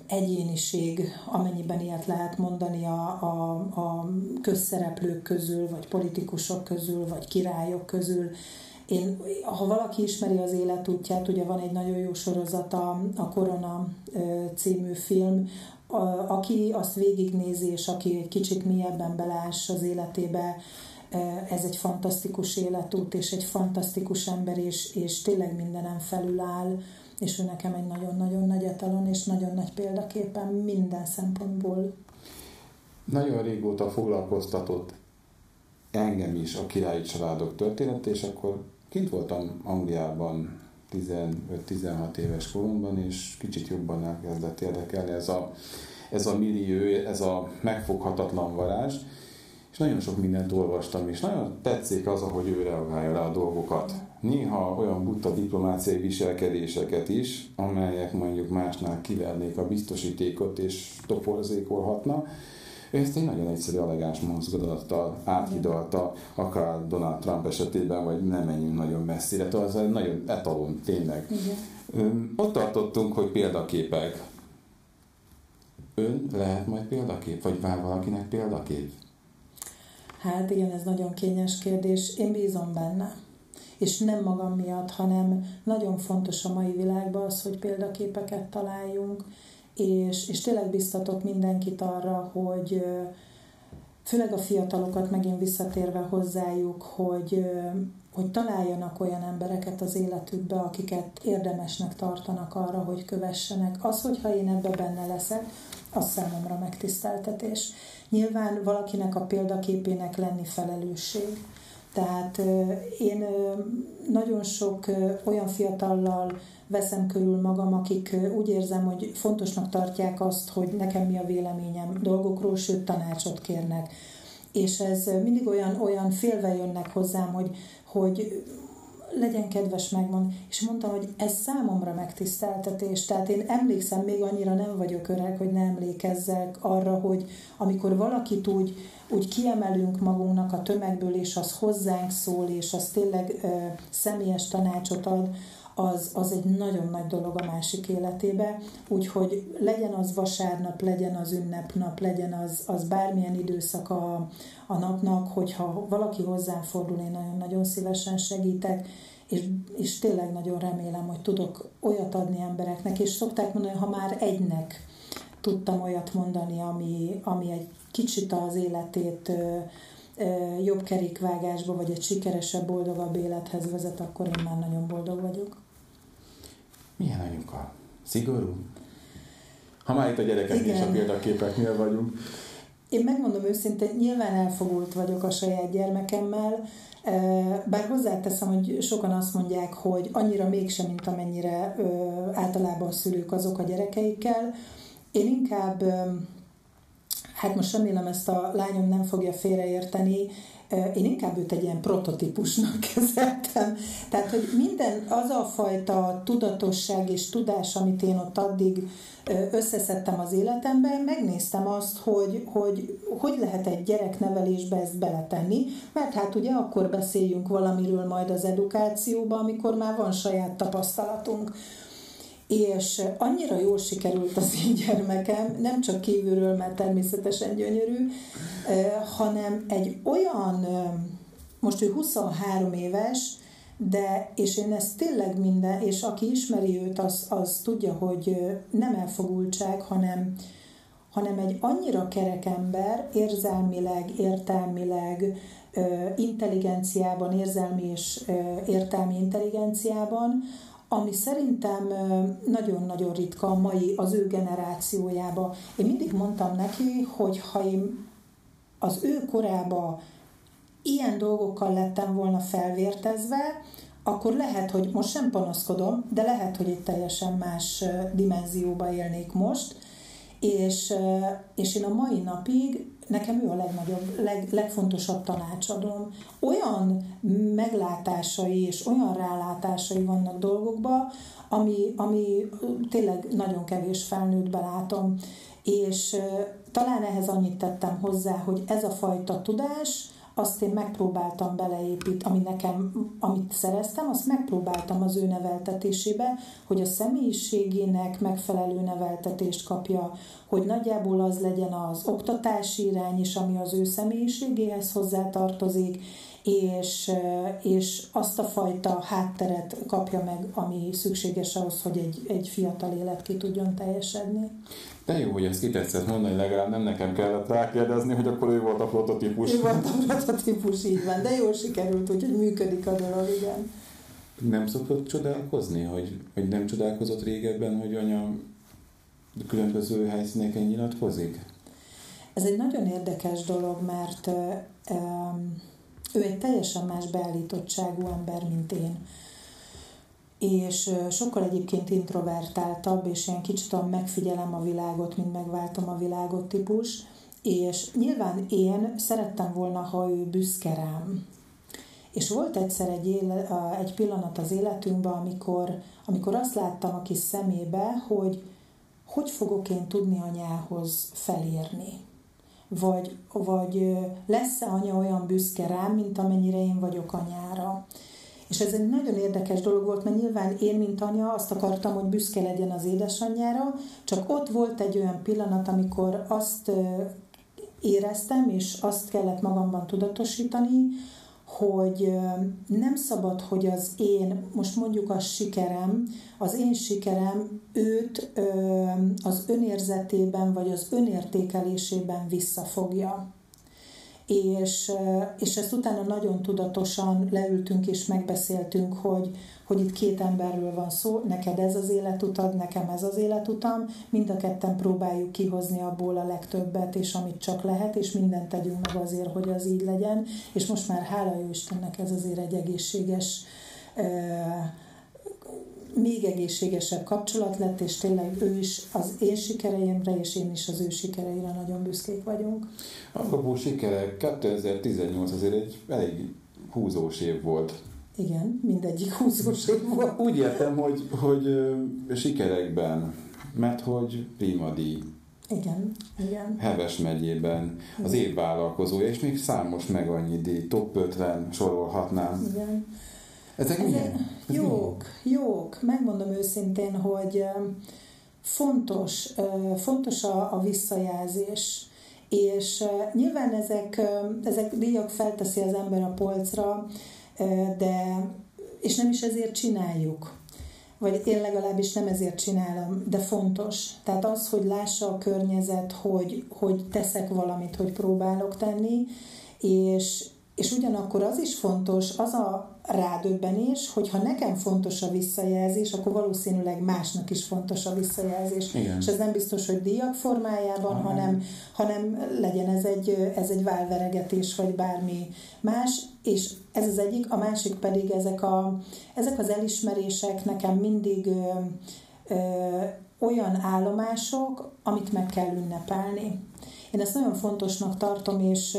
[SPEAKER 2] egyéniség, amennyiben ilyet lehet mondani a, a, a közszereplők közül, vagy politikusok közül, vagy királyok közül, én, ha valaki ismeri az életútját, ugye van egy nagyon jó sorozata, a Korona című film, aki azt végignézi, és aki egy kicsit mélyebben beláss az életébe, ez egy fantasztikus életút, és egy fantasztikus ember, és, és tényleg mindenem felül áll, és ő nekem egy nagyon-nagyon nagy etalon, és nagyon nagy példaképpen minden szempontból.
[SPEAKER 1] Nagyon régóta foglalkoztatott engem is a királyi családok történet, és akkor Kint voltam Angliában 15-16 éves koromban, és kicsit jobban elkezdett érdekelni ez a, ez a millió, ez a megfoghatatlan varázs, és nagyon sok mindent olvastam, és nagyon tetszik az, ahogy ő reagálja rá a dolgokat. Néha olyan butta diplomáciai viselkedéseket is, amelyek mondjuk másnál kivernék a biztosítékot és toporzékolhatna, Ő ezt egy nagyon egyszerű elegáns mozgadattal áthidalta, akár Donald Trump esetében, vagy nem menjünk nagyon messzire, tehát az egy nagyon etalon tényleg. Igen. Ott tartottunk, hogy példaképek. Ön lehet majd példakép, vagy vár valakinek példakép?
[SPEAKER 2] Hát igen, ez nagyon kényes kérdés. Én bízom benne. És nem magam miatt, hanem nagyon fontos a mai világban az, hogy példaképeket találjunk, és, és tényleg biztatok mindenkit arra, hogy főleg a fiatalokat megint visszatérve hozzájuk, hogy, hogy találjanak olyan embereket az életükbe, akiket érdemesnek tartanak arra, hogy kövessenek. Az, hogyha én ebbe benne leszek, az számomra megtiszteltetés. Nyilván valakinek a példaképének lenni felelősség. Tehát én nagyon sok olyan fiatallal veszem körül magam, akik úgy érzem, hogy fontosnak tartják azt, hogy nekem mi a véleményem dolgokról, sőt tanácsot kérnek. És ez mindig olyan, olyan félve jönnek hozzám, hogy, hogy legyen kedves megmond, és mondtam, hogy ez számomra megtiszteltetés. Tehát én emlékszem, még annyira nem vagyok öreg, hogy ne emlékezzek arra, hogy amikor valakit úgy, úgy kiemelünk magunknak a tömegből, és az hozzánk szól, és az tényleg ö, személyes tanácsot ad, az, az egy nagyon nagy dolog a másik életébe, úgyhogy legyen az vasárnap, legyen az ünnepnap, legyen az, az bármilyen időszak a, a napnak, hogyha valaki hozzám fordul, én nagyon-nagyon szívesen segítek, és, és tényleg nagyon remélem, hogy tudok olyat adni embereknek, és szokták mondani, ha már egynek tudtam olyat mondani, ami, ami egy kicsit az életét jobb kerékvágásba, vagy egy sikeresebb, boldogabb élethez vezet, akkor én már nagyon boldog vagyok.
[SPEAKER 1] Milyen anyuka? Szigorú? Ha már itt a gyerekek és a példaképeknél vagyunk.
[SPEAKER 2] Én megmondom őszintén, nyilván elfogult vagyok a saját gyermekemmel, bár hozzáteszem, hogy sokan azt mondják, hogy annyira mégsem, mint amennyire általában szülők azok a gyerekeikkel. Én inkább, hát most remélem ezt a lányom nem fogja félreérteni, én inkább őt egy ilyen prototípusnak [laughs] kezeltem. Tehát, hogy minden az a fajta tudatosság és tudás, amit én ott addig összeszedtem az életemben, megnéztem azt, hogy, hogy hogy lehet egy gyereknevelésbe ezt beletenni, mert hát ugye akkor beszéljünk valamiről majd az edukációban, amikor már van saját tapasztalatunk és annyira jól sikerült az én gyermekem, nem csak kívülről, mert természetesen gyönyörű, hanem egy olyan, most ő 23 éves, de, és én ezt tényleg minden, és aki ismeri őt, az, az tudja, hogy nem elfogultság, hanem, hanem egy annyira kerek ember, érzelmileg, értelmileg, intelligenciában, érzelmi és értelmi intelligenciában, ami szerintem nagyon-nagyon ritka a mai, az ő generációjába. Én mindig mondtam neki, hogy ha én az ő korába ilyen dolgokkal lettem volna felvértezve, akkor lehet, hogy most sem panaszkodom, de lehet, hogy egy teljesen más dimenzióba élnék most, és, és én a mai napig nekem ő a legnagyobb, leg, legfontosabb tanácsadóm. Olyan meglátásai és olyan rálátásai vannak dolgokba, ami, ami tényleg nagyon kevés felnőtt látom. És talán ehhez annyit tettem hozzá, hogy ez a fajta tudás, azt én megpróbáltam beleépít, ami nekem, amit szereztem, azt megpróbáltam az ő neveltetésébe, hogy a személyiségének megfelelő neveltetést kapja, hogy nagyjából az legyen az oktatási irány is, ami az ő személyiségéhez hozzátartozik, és, és azt a fajta hátteret kapja meg, ami szükséges ahhoz, hogy egy, egy fiatal élet ki tudjon teljesedni.
[SPEAKER 1] De jó, hogy ezt kitetszett mondani, legalább nem nekem kellett rákérdezni, hogy akkor ő volt a prototípus.
[SPEAKER 2] Ő volt a prototípus, így van, de jól sikerült, úgyhogy működik a dolog, igen.
[SPEAKER 1] Nem szokott csodálkozni, hogy, hogy nem csodálkozott régebben, hogy anya különböző helyszíneken nyilatkozik?
[SPEAKER 2] Ez egy nagyon érdekes dolog, mert ő egy teljesen más beállítottságú ember, mint én és sokkal egyébként introvertáltabb, és ilyen kicsit megfigyelem a világot, mint megváltom a világot típus, és nyilván én szerettem volna, ha ő büszke rám. És volt egyszer egy, éle, egy pillanat az életünkben, amikor, amikor azt láttam a kis szemébe, hogy hogy fogok én tudni anyához felérni. vagy, vagy lesz-e anya olyan büszke rám, mint amennyire én vagyok anyára. És ez egy nagyon érdekes dolog volt, mert nyilván én, mint anya, azt akartam, hogy büszke legyen az édesanyjára, csak ott volt egy olyan pillanat, amikor azt éreztem, és azt kellett magamban tudatosítani, hogy nem szabad, hogy az én, most mondjuk a sikerem, az én sikerem őt az önérzetében vagy az önértékelésében visszafogja és, és ezt utána nagyon tudatosan leültünk és megbeszéltünk, hogy, hogy itt két emberről van szó, neked ez az életutad, nekem ez az életutam, mind a ketten próbáljuk kihozni abból a legtöbbet, és amit csak lehet, és mindent tegyünk meg azért, hogy az így legyen, és most már hála jó Istennek ez azért egy egészséges még egészségesebb kapcsolat lett, és tényleg ő is az én sikereimre, és én is az ő sikereire nagyon büszkék vagyunk.
[SPEAKER 1] Apropó sikerek, 2018 azért egy elég húzós év volt.
[SPEAKER 2] Igen, mindegyik húzós év volt.
[SPEAKER 1] Úgy értem, hogy, hogy sikerekben, mert hogy Primadi,
[SPEAKER 2] igen, igen.
[SPEAKER 1] Heves megyében, az év vállalkozója, és még számos meg annyi díj, top 50 sorolhatnám.
[SPEAKER 2] Igen.
[SPEAKER 1] Ezek Ez milyen?
[SPEAKER 2] Jók, jók. Megmondom őszintén, hogy fontos, fontos a, a visszajelzés. És nyilván ezek, ezek díjak felteszi az ember a polcra, de és nem is ezért csináljuk. Vagy én legalábbis nem ezért csinálom, de fontos. Tehát az, hogy lássa a környezet, hogy, hogy teszek valamit, hogy próbálok tenni, és, és ugyanakkor az is fontos, az a rádöbbenés, hogy ha nekem fontos a visszajelzés, akkor valószínűleg másnak is fontos a visszajelzés. Igen. És ez nem biztos, hogy díjak formájában, Aha. hanem, hanem legyen ez egy, ez egy válveregetés, vagy bármi más. És ez az egyik, a másik pedig ezek, a, ezek az elismerések nekem mindig ö, ö, olyan állomások, amit meg kell ünnepelni. Én ezt nagyon fontosnak tartom, és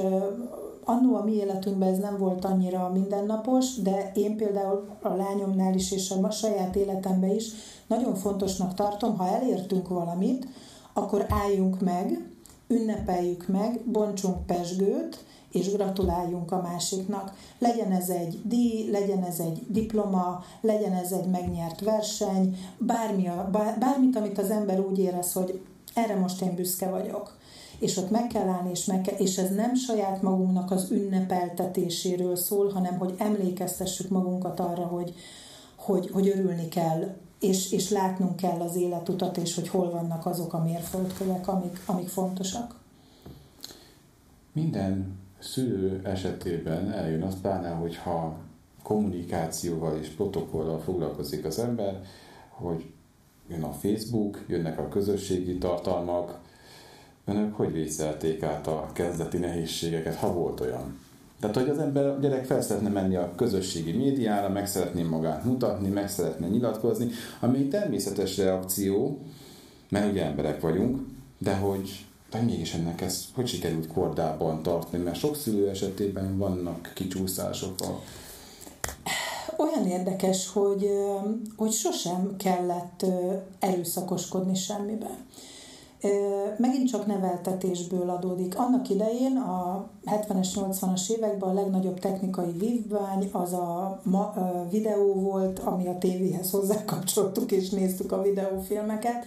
[SPEAKER 2] annó a mi életünkben ez nem volt annyira mindennapos, de én például a lányomnál is és a saját életemben is nagyon fontosnak tartom, ha elértünk valamit, akkor álljunk meg, ünnepeljük meg, bontsunk pesgőt, és gratuláljunk a másiknak. Legyen ez egy díj, legyen ez egy diploma, legyen ez egy megnyert verseny, bármi a, bármit, amit az ember úgy érez, hogy erre most én büszke vagyok és ott meg kell állni, és, meg kell, és ez nem saját magunknak az ünnepeltetéséről szól, hanem hogy emlékeztessük magunkat arra, hogy, hogy, hogy örülni kell, és, és látnunk kell az életutat, és hogy hol vannak azok a mérföldkövek, amik, amik fontosak.
[SPEAKER 1] Minden szülő esetében eljön az pláne, hogyha kommunikációval és protokollal foglalkozik az ember, hogy jön a Facebook, jönnek a közösségi tartalmak, Önök hogy vészelték át a kezdeti nehézségeket, ha volt olyan? Tehát, hogy az ember, a gyerek fel szeretne menni a közösségi médiára, meg szeretné magát mutatni, meg szeretne nyilatkozni, ami egy természetes reakció, mert ugye emberek vagyunk, de hogy, de mégis ennek ez hogy sikerült kordában tartani, mert sok szülő esetében vannak kicsúszások a
[SPEAKER 2] olyan érdekes, hogy, hogy sosem kellett erőszakoskodni semmiben megint csak neveltetésből adódik. Annak idején a 70-es, 80-as években a legnagyobb technikai vívvány az a, ma, a videó volt, ami a tévéhez hozzákapcsoltuk és néztük a videófilmeket,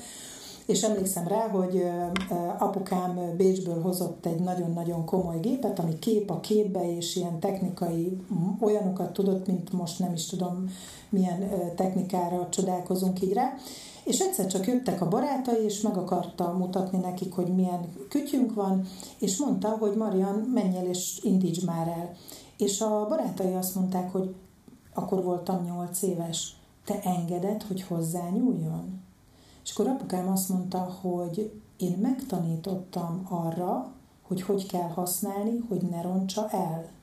[SPEAKER 2] és emlékszem rá, hogy apukám Bécsből hozott egy nagyon-nagyon komoly gépet, ami kép a képbe, és ilyen technikai olyanokat tudott, mint most nem is tudom milyen technikára csodálkozunk így rá, és egyszer csak jöttek a barátai, és meg akarta mutatni nekik, hogy milyen kütyünk van, és mondta, hogy Marian, menj el és indíts már el. És a barátai azt mondták, hogy akkor voltam nyolc éves, te engeded, hogy hozzányúljon? És akkor apukám azt mondta, hogy én megtanítottam arra, hogy hogy kell használni, hogy ne roncsa el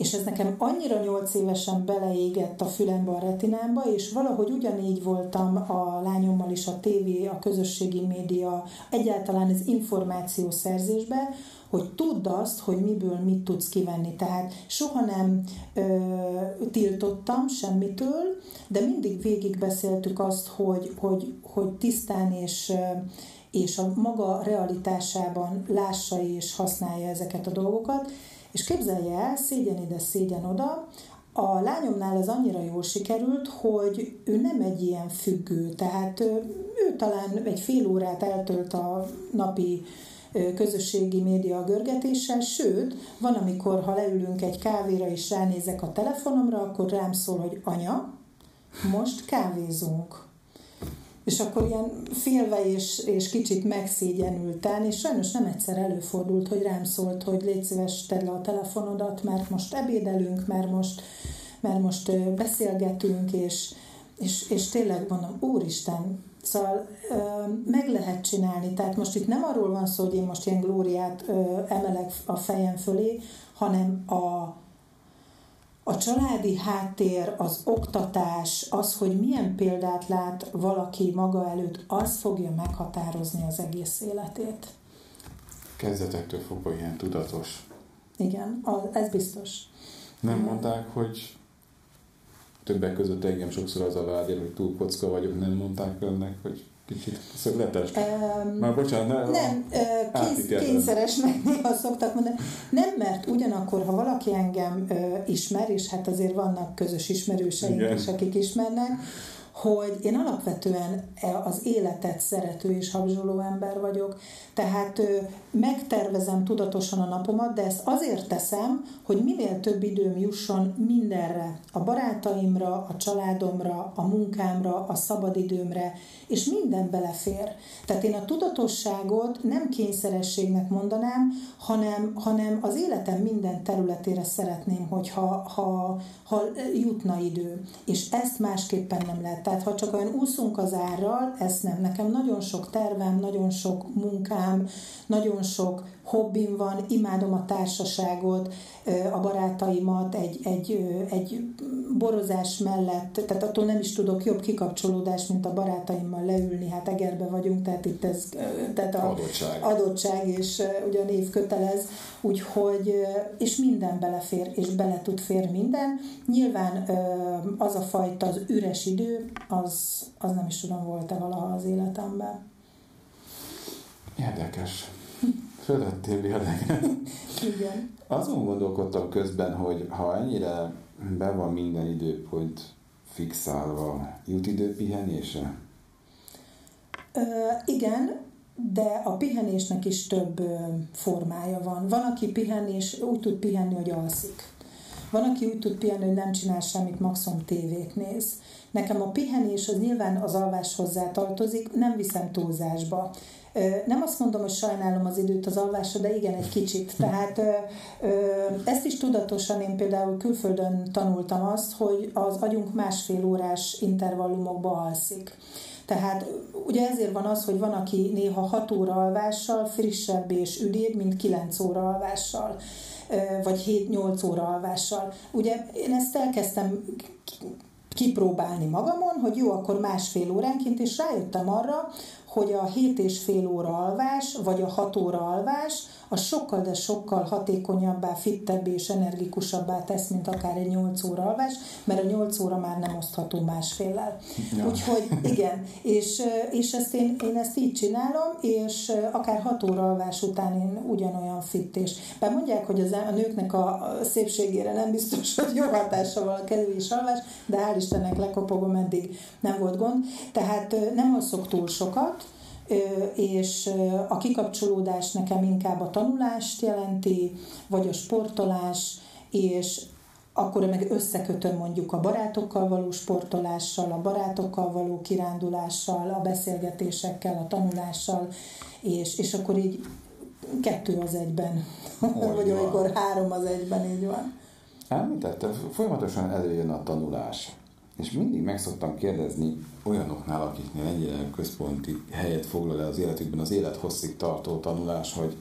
[SPEAKER 2] és ez nekem annyira nyolc évesen beleégett a fülembe, a retinámba, és valahogy ugyanígy voltam a lányommal is a tévé, a közösségi média, egyáltalán az információszerzésbe, hogy tudd azt, hogy miből mit tudsz kivenni. Tehát soha nem ö, tiltottam semmitől, de mindig végigbeszéltük azt, hogy, hogy, hogy tisztán és, és a maga realitásában lássa és használja ezeket a dolgokat, és képzelje el, szégyen ide, szégyen oda, a lányomnál ez annyira jól sikerült, hogy ő nem egy ilyen függő, tehát ő, talán egy fél órát eltölt a napi közösségi média görgetéssel, sőt, van, amikor, ha leülünk egy kávéra és ránézek a telefonomra, akkor rám szól, hogy anya, most kávézunk. És akkor ilyen félve és, és kicsit megszégyenülten, és sajnos nem egyszer előfordult, hogy rám szólt, hogy légy szíves, tedd le a telefonodat, mert most ebédelünk, mert most, mert most beszélgetünk, és, és, és tényleg mondom, úristen, Szóval ö, meg lehet csinálni, tehát most itt nem arról van szó, hogy én most ilyen glóriát ö, emelek a fejem fölé, hanem a, a családi háttér, az oktatás, az, hogy milyen példát lát valaki maga előtt, az fogja meghatározni az egész életét.
[SPEAKER 1] Kezdetektől fogva ilyen tudatos.
[SPEAKER 2] Igen, ez biztos.
[SPEAKER 1] Nem mondták, hogy többek között engem sokszor az a vád hogy túl kocka vagyok, nem mondták önnek, hogy kicsit szögletes. Um, Már bocsánat,
[SPEAKER 2] ne, nem, kénysz, kényszeresnek néha [laughs] szoktak mondani. Nem, mert ugyanakkor, ha valaki engem ismer, és hát azért vannak közös ismerőseink is, akik ismernek, hogy én alapvetően e, az életet szerető és habzsoló ember vagyok, tehát megtervezem tudatosan a napomat, de ezt azért teszem, hogy minél több időm jusson mindenre, a barátaimra, a családomra, a munkámra, a szabadidőmre, és minden belefér. Tehát én a tudatosságot nem kényszerességnek mondanám, hanem, hanem az életem minden területére szeretném, hogyha ha, ha jutna idő. És ezt másképpen nem lehet. Tehát ha csak olyan úszunk az árral, ez nem. Nekem nagyon sok tervem, nagyon sok munkám, nagyon sok hobbim van, imádom a társaságot, a barátaimat egy, egy, egy borozás mellett, tehát attól nem is tudok jobb kikapcsolódást, mint a barátaimmal leülni, hát Egerbe vagyunk, tehát itt ez tehát a
[SPEAKER 1] adottság.
[SPEAKER 2] adottság, és ugye a név kötelez, úgyhogy, és minden belefér, és bele tud fér minden. Nyilván az a fajta az üres idő, az, az nem is tudom, volt-e valaha az életemben.
[SPEAKER 1] Érdekes. Fölöttél vérleget.
[SPEAKER 2] Igen.
[SPEAKER 1] Azon gondolkodtam közben, hogy ha ennyire be van minden időpont fixálva, jut idő pihenésre?
[SPEAKER 2] Ö, igen, de a pihenésnek is több formája van. Van, aki pihenés, úgy tud pihenni, hogy alszik. Van, aki úgy tud pihenni, hogy nem csinál semmit, maximum tévét néz. Nekem a pihenés az nyilván az alvás hozzá tartozik, nem viszem túlzásba. Nem azt mondom, hogy sajnálom az időt az alvásra, de igen, egy kicsit. [laughs] Tehát ezt is tudatosan én például külföldön tanultam azt, hogy az agyunk másfél órás intervallumokba alszik. Tehát ugye ezért van az, hogy van, aki néha 6 óra alvással frissebb és üdébb, mint 9 óra alvással vagy 7-8 óra alvással. Ugye én ezt elkezdtem kipróbálni magamon, hogy jó, akkor másfél óránként, és rájöttem arra, hogy a 7 és fél óra alvás, vagy a 6 óra alvás, az sokkal, de sokkal hatékonyabbá, fittebbé és energikusabbá tesz, mint akár egy 8 óra alvás, mert a 8 óra már nem osztható másféllel. Ja. Úgyhogy igen, és, és ezt én, én ezt így csinálom, és akár 6 óra alvás után én ugyanolyan fit, és bár mondják, hogy az, a nőknek a szépségére nem biztos, hogy jó hatása van a kerülés alvás, de hál' Istennek lekopogom, eddig nem volt gond. Tehát nem alszok túl sokat, és a kikapcsolódás nekem inkább a tanulást jelenti, vagy a sportolás, és akkor meg összekötöm mondjuk a barátokkal való sportolással, a barátokkal való kirándulással, a beszélgetésekkel, a tanulással, és, és akkor így kettő az egyben, [laughs] vagy olykor három az egyben, így van.
[SPEAKER 1] Említette, folyamatosan előjön a tanulás. És mindig meg szoktam kérdezni olyanoknál, akiknél ennyire központi helyet foglal el az életükben az élethosszig tartó tanulás, hogy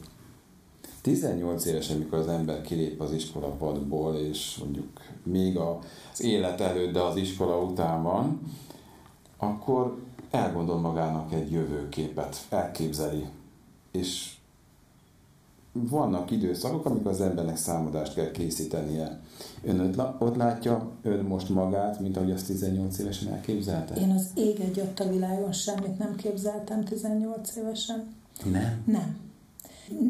[SPEAKER 1] 18 évesen, amikor az ember kilép az iskola padból, és mondjuk még az élet előtt, de az iskola után van, akkor elgondol magának egy jövőképet, elképzeli, és vannak időszakok, amikor az embernek számadást kell készítenie. Ön ott látja ön most magát, mint ahogy azt 18 évesen elképzelte?
[SPEAKER 2] Én az ég egy ott a világon semmit nem képzeltem 18 évesen.
[SPEAKER 1] Nem?
[SPEAKER 2] Nem.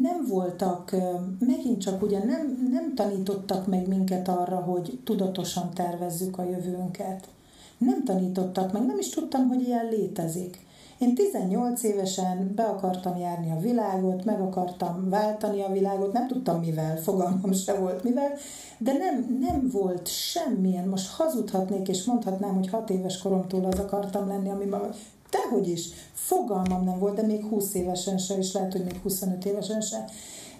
[SPEAKER 2] Nem voltak, megint csak ugye nem, nem tanítottak meg minket arra, hogy tudatosan tervezzük a jövőnket. Nem tanítottak meg, nem is tudtam, hogy ilyen létezik. Én 18 évesen be akartam járni a világot, meg akartam váltani a világot, nem tudtam mivel, fogalmam se volt mivel, de nem, nem volt semmilyen, most hazudhatnék és mondhatnám, hogy 6 éves koromtól az akartam lenni, ami ma, dehogy is, fogalmam nem volt, de még 20 évesen se, és lehet, hogy még 25 évesen se.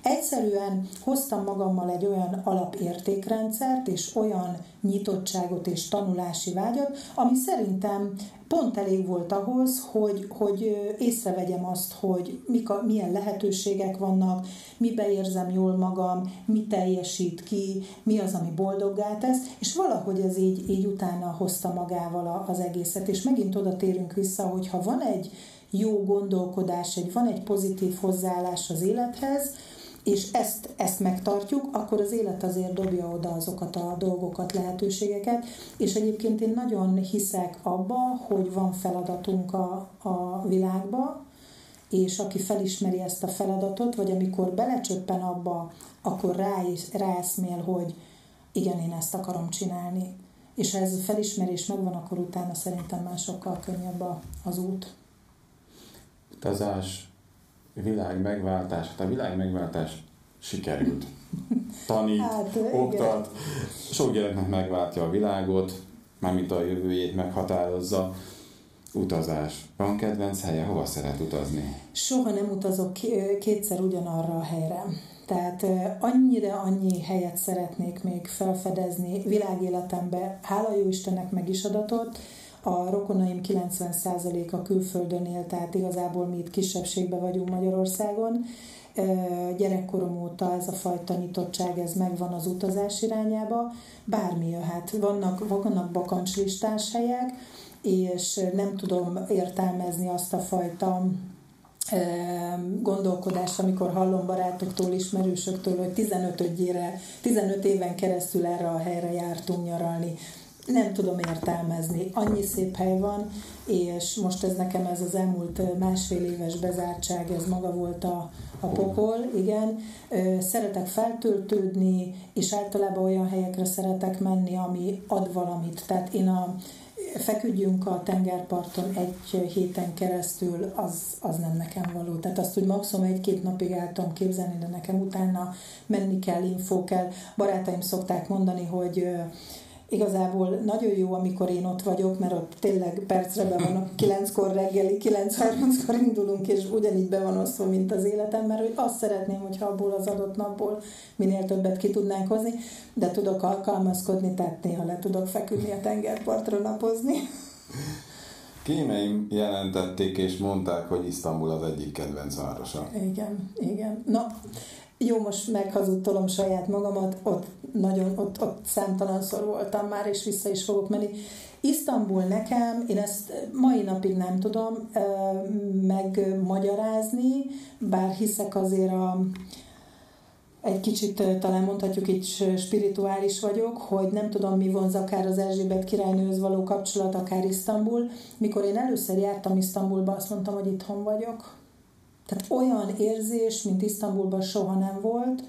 [SPEAKER 2] Egyszerűen hoztam magammal egy olyan alapértékrendszert és olyan nyitottságot és tanulási vágyat, ami szerintem pont elég volt ahhoz, hogy, hogy észrevegyem azt, hogy mik a, milyen lehetőségek vannak, mibe érzem jól magam, mi teljesít ki, mi az, ami boldoggá tesz, és valahogy ez így, így utána hozta magával az egészet. És megint oda térünk vissza, hogy ha van egy jó gondolkodás, egy, van egy pozitív hozzáállás az élethez, és ezt, ezt megtartjuk, akkor az élet azért dobja oda azokat a dolgokat, lehetőségeket, és egyébként én nagyon hiszek abba, hogy van feladatunk a, a világba, és aki felismeri ezt a feladatot, vagy amikor belecsöppen abba, akkor rá, ráeszmél, hogy igen, én ezt akarom csinálni. És ha ez a felismerés megvan, akkor utána szerintem már sokkal könnyebb az út.
[SPEAKER 1] Utazás, világ megváltás, hát a világ megváltás sikerült. [laughs] Tanít, hát, oktat, sok gyereknek megváltja a világot, mármint a jövőjét meghatározza. Utazás. Van kedvenc helye? Hova szeret utazni?
[SPEAKER 2] Soha nem utazok kétszer ugyanarra a helyre. Tehát annyira annyi helyet szeretnék még felfedezni világéletembe, hála jó Istennek meg is adatott, a rokonaim 90%-a külföldön él, tehát igazából mi itt kisebbségben vagyunk Magyarországon. Gyerekkorom óta ez a fajta nyitottság, ez megvan az utazás irányába. Bármi jöhet. Vannak, vannak bakancslistás helyek, és nem tudom értelmezni azt a fajta gondolkodást, amikor hallom barátoktól, ismerősöktől, hogy 15 ötjére, 15 éven keresztül erre a helyre jártunk nyaralni nem tudom értelmezni. Annyi szép hely van, és most ez nekem ez az elmúlt másfél éves bezártság, ez maga volt a, a pokol, igen. Szeretek feltöltődni, és általában olyan helyekre szeretek menni, ami ad valamit. Tehát én a feküdjünk a tengerparton egy héten keresztül, az, az nem nekem való. Tehát azt, hogy maximum egy-két napig el tudom képzelni, de nekem utána menni kell, infó kell. Barátaim szokták mondani, hogy igazából nagyon jó, amikor én ott vagyok, mert ott tényleg percre be van a [laughs] kilenckor reggeli, 9.30-kor indulunk, és ugyanígy be van osztva, mint az életem, mert hogy azt szeretném, hogyha abból az adott napból minél többet ki tudnánk hozni, de tudok alkalmazkodni, tehát néha le tudok feküdni a tengerpartra napozni. [laughs]
[SPEAKER 1] Kémeim jelentették és mondták, hogy Isztambul az egyik kedvenc városa.
[SPEAKER 2] Igen, igen. Na, jó, most meghazudtolom saját magamat, ott nagyon, ott, ott számtalanszor voltam már, és vissza is fogok menni. Isztambul nekem, én ezt mai napig nem tudom megmagyarázni, bár hiszek azért a, egy kicsit talán mondhatjuk így spirituális vagyok, hogy nem tudom mi vonz akár az Erzsébet királynőhöz való kapcsolat, akár Isztambul. Mikor én először jártam Isztambulba, azt mondtam, hogy itthon vagyok. Tehát olyan érzés, mint Isztambulban soha nem volt,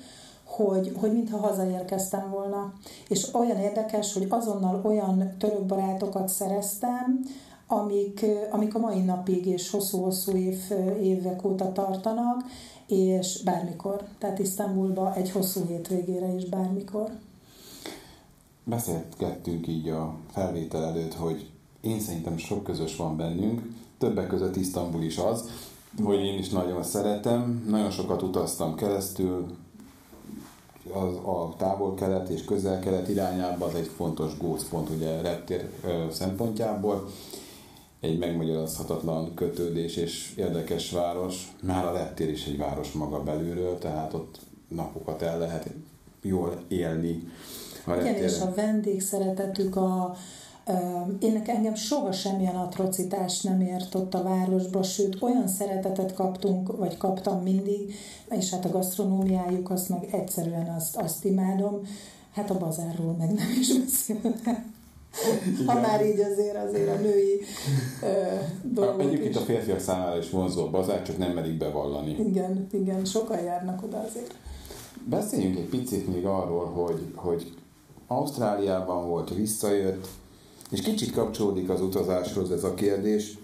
[SPEAKER 2] hogy, hogy mintha hazaérkeztem volna. És olyan érdekes, hogy azonnal olyan török barátokat szereztem, amik, amik a mai napig és hosszú-hosszú év, évek óta tartanak, és bármikor. Tehát Isztambulba egy hosszú hétvégére is bármikor.
[SPEAKER 1] Beszélgettünk így a felvétel előtt, hogy én szerintem sok közös van bennünk, többek között Isztambul is az, hogy én is nagyon szeretem, nagyon sokat utaztam keresztül, az, a távol-kelet és közel-kelet irányába az egy fontos gócpont ugye reptér szempontjából. Egy megmagyarázhatatlan kötődés és érdekes város. Már a reptér is egy város maga belülről, tehát ott napokat el lehet jól élni.
[SPEAKER 2] A Igen, és a vendégszeretetük, a, Én engem soha semmilyen atrocitás nem ért ott a városba, sőt olyan szeretetet kaptunk, vagy kaptam mindig, és hát a gasztronómiájuk azt meg egyszerűen azt, azt imádom, hát a bazárról meg nem is beszélnek. Ha már így azért azért a női ö, dolgok
[SPEAKER 1] Egyébként is. a férfiak számára is vonzó bazár, csak nem merik bevallani.
[SPEAKER 2] Igen, igen, sokan járnak oda azért.
[SPEAKER 1] Beszéljünk egy picit még arról, hogy, hogy Ausztráliában volt, visszajött, és kicsit kapcsolódik az utazáshoz ez a kérdés.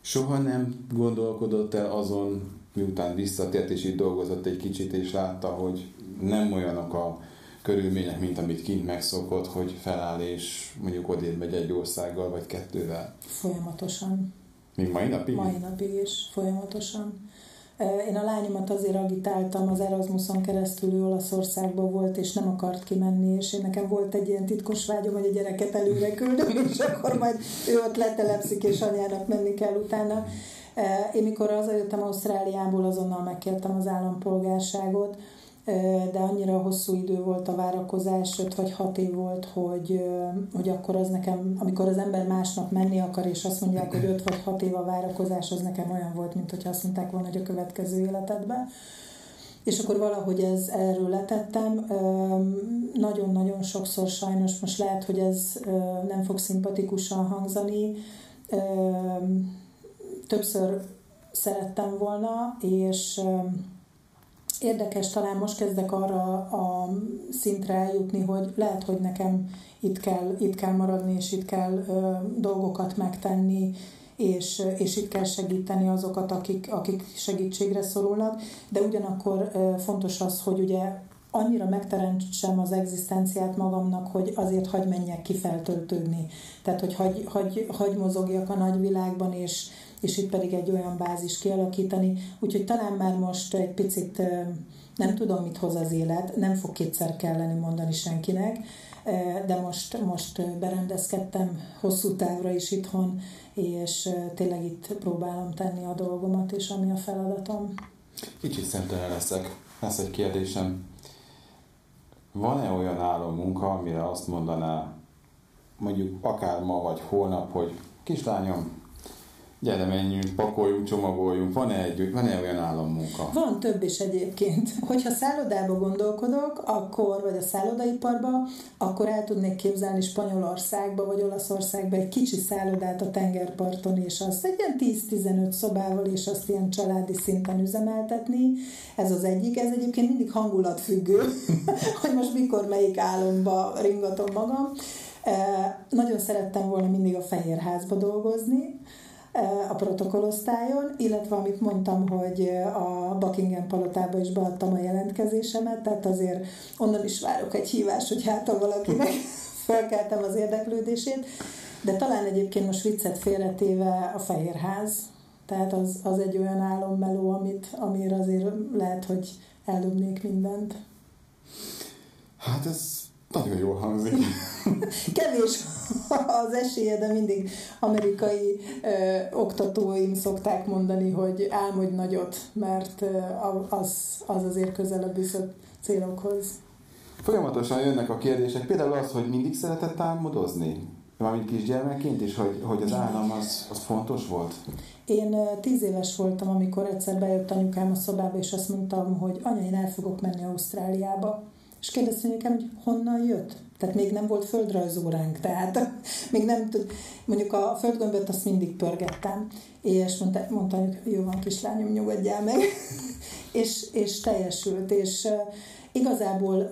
[SPEAKER 1] Soha nem gondolkodott el azon, miután visszatért és itt dolgozott egy kicsit, és látta, hogy nem olyanok a körülmények, mint amit kint megszokott, hogy feláll és mondjuk odébb megy egy országgal vagy kettővel?
[SPEAKER 2] Folyamatosan.
[SPEAKER 1] Még mai napig?
[SPEAKER 2] Mai napig is, folyamatosan. Én a lányomat azért agitáltam, az Erasmuson keresztül ő Olaszországban volt, és nem akart kimenni, és én nekem volt egy ilyen titkos vágyom, hogy a gyereket előre küldöm, [laughs] és akkor majd ő ott letelepszik, és anyának menni kell utána. Én mikor hazajöttem Ausztráliából, azonnal megkértem az állampolgárságot, de annyira hosszú idő volt a várakozás, 5 vagy 6 év volt, hogy, hogy akkor az nekem, amikor az ember másnap menni akar, és azt mondják, hogy 5 vagy 6 év a várakozás, az nekem olyan volt, mint hogyha azt mondták volna, hogy a következő életedben. És akkor valahogy ez, erről letettem. Nagyon-nagyon sokszor sajnos, most lehet, hogy ez nem fog szimpatikusan hangzani, többször szerettem volna, és Érdekes, talán most kezdek arra a szintre eljutni, hogy lehet, hogy nekem itt kell, itt kell maradni, és itt kell ö, dolgokat megtenni, és, és itt kell segíteni azokat, akik, akik segítségre szorulnak, de ugyanakkor ö, fontos az, hogy ugye annyira megteremtsem az egzisztenciát magamnak, hogy azért hagy menjek ki feltöltődni. Tehát, hogy hagy, hagy, hagy mozogjak a nagyvilágban, és, és itt pedig egy olyan bázis kialakítani. Úgyhogy talán már most egy picit nem tudom, mit hoz az élet, nem fog kétszer kelleni mondani senkinek, de most, most berendezkedtem hosszú távra is itthon, és tényleg itt próbálom tenni a dolgomat, és ami a feladatom.
[SPEAKER 1] Kicsit szemtelen leszek. Lesz egy kérdésem. Van-e olyan álommunka, amire azt mondaná, mondjuk akár ma vagy holnap, hogy kislányom, gyere menjünk, pakoljunk, csomagoljunk, van-e, egy, van-e olyan állammunka?
[SPEAKER 2] Van több is egyébként. [laughs] Hogyha szállodába gondolkodok, akkor, vagy a szállodaiparba, akkor el tudnék képzelni Spanyolországba, vagy Olaszországba egy kicsi szállodát a tengerparton, és azt egy ilyen 10-15 szobával, és azt ilyen családi szinten üzemeltetni. Ez az egyik. Ez egyébként mindig hangulatfüggő, [laughs] hogy most mikor melyik álomba ringatom magam. Nagyon szerettem volna mindig a Fehérházba dolgozni, a protokollosztályon, illetve amit mondtam, hogy a Buckingham palotába is beadtam a jelentkezésemet, tehát azért onnan is várok egy hívást, hogy hát ha valakinek [laughs] felkeltem az érdeklődését, de talán egyébként most viccet félretéve a Fehérház, tehát az, az egy olyan álommeló, amit, amire azért lehet, hogy ellöbnék mindent.
[SPEAKER 1] Hát ez nagyon jól hangzik. [laughs]
[SPEAKER 2] Kevés [laughs] az esélye, de mindig amerikai ö, oktatóim szokták mondani, hogy álmodj nagyot, mert ö, az, az azért közelebb visz a célokhoz.
[SPEAKER 1] Folyamatosan jönnek a kérdések, például az, hogy mindig szeretett álmodozni? Valamint kisgyermekként is, hogy, hogy az állam az, az fontos volt?
[SPEAKER 2] Én tíz éves voltam, amikor egyszer bejött anyukám a szobába, és azt mondtam, hogy anya, én el fogok menni Ausztráliába és kérdezte nekem, hogy honnan jött. Tehát még nem volt földrajzóránk, tehát [laughs] még nem tud, mondjuk a földgömböt azt mindig pörgettem, és mondta, mondta hogy jó van kislányom, nyugodjál meg, [laughs] és, és teljesült, és igazából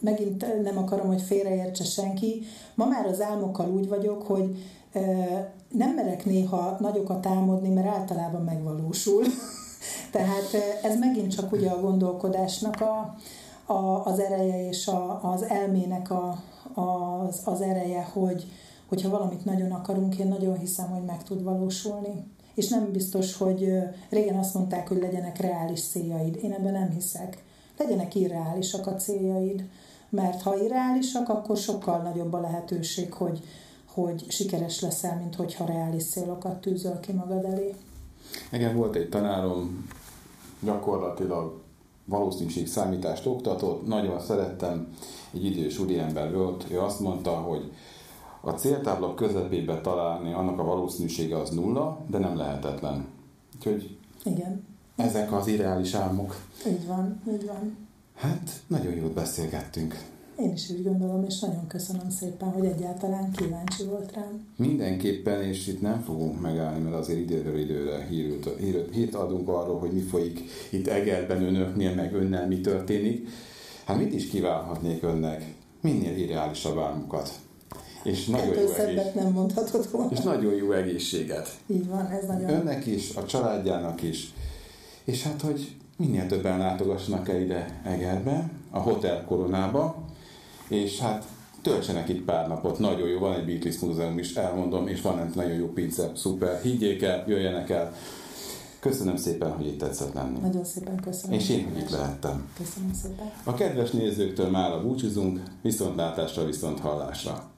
[SPEAKER 2] megint nem akarom, hogy félreértse senki, ma már az álmokkal úgy vagyok, hogy nem merek néha nagyokat álmodni, mert általában megvalósul. [laughs] Tehát ez megint csak ugye a gondolkodásnak a, a, az ereje és a, az elmének a, az, az ereje, hogy hogyha valamit nagyon akarunk, én nagyon hiszem, hogy meg tud valósulni. És nem biztos, hogy régen azt mondták, hogy legyenek reális céljaid. Én ebben nem hiszek. Legyenek irreálisak a céljaid, mert ha irreálisak, akkor sokkal nagyobb a lehetőség, hogy, hogy sikeres leszel, mint hogyha reális célokat tűzöl ki magad elé.
[SPEAKER 1] Igen, volt egy tanárom, gyakorlatilag valószínűség számítást oktatott, nagyon szerettem, egy idős úriember volt, ő azt mondta, hogy a céltábla közepébe találni annak a valószínűsége az nulla, de nem lehetetlen. Úgyhogy
[SPEAKER 2] Igen.
[SPEAKER 1] ezek az ideális álmok.
[SPEAKER 2] Így van, így van.
[SPEAKER 1] Hát, nagyon jól beszélgettünk.
[SPEAKER 2] Én is úgy gondolom, és nagyon köszönöm szépen, hogy egyáltalán kíváncsi volt rám.
[SPEAKER 1] Mindenképpen, és itt nem fogunk megállni, mert azért időről időre hírt, hírt, hírt adunk arról, hogy mi folyik itt Egerben önöknél, meg önnel mi történik. Hát mit is kívánhatnék önnek? Minél ideálisabb álmokat. És nagyon jó egész...
[SPEAKER 2] nem mondhatod volna.
[SPEAKER 1] És nagyon jó egészséget.
[SPEAKER 2] Így van, ez nagyon...
[SPEAKER 1] Önnek is, a családjának is. És hát, hogy minél többen látogassanak el ide Egerbe, a Hotel Koronába, és hát töltsenek itt pár napot, nagyon jó, van egy Beatles múzeum is, elmondom, és van egy nagyon jó pince, szuper, higgyék el, jöjjenek el. Köszönöm szépen, hogy itt tetszett lenni.
[SPEAKER 2] Nagyon szépen köszönöm.
[SPEAKER 1] És én, hogy itt lehettem.
[SPEAKER 2] Köszönöm szépen.
[SPEAKER 1] A kedves nézőktől már a búcsúzunk, viszontlátásra, viszont hallásra.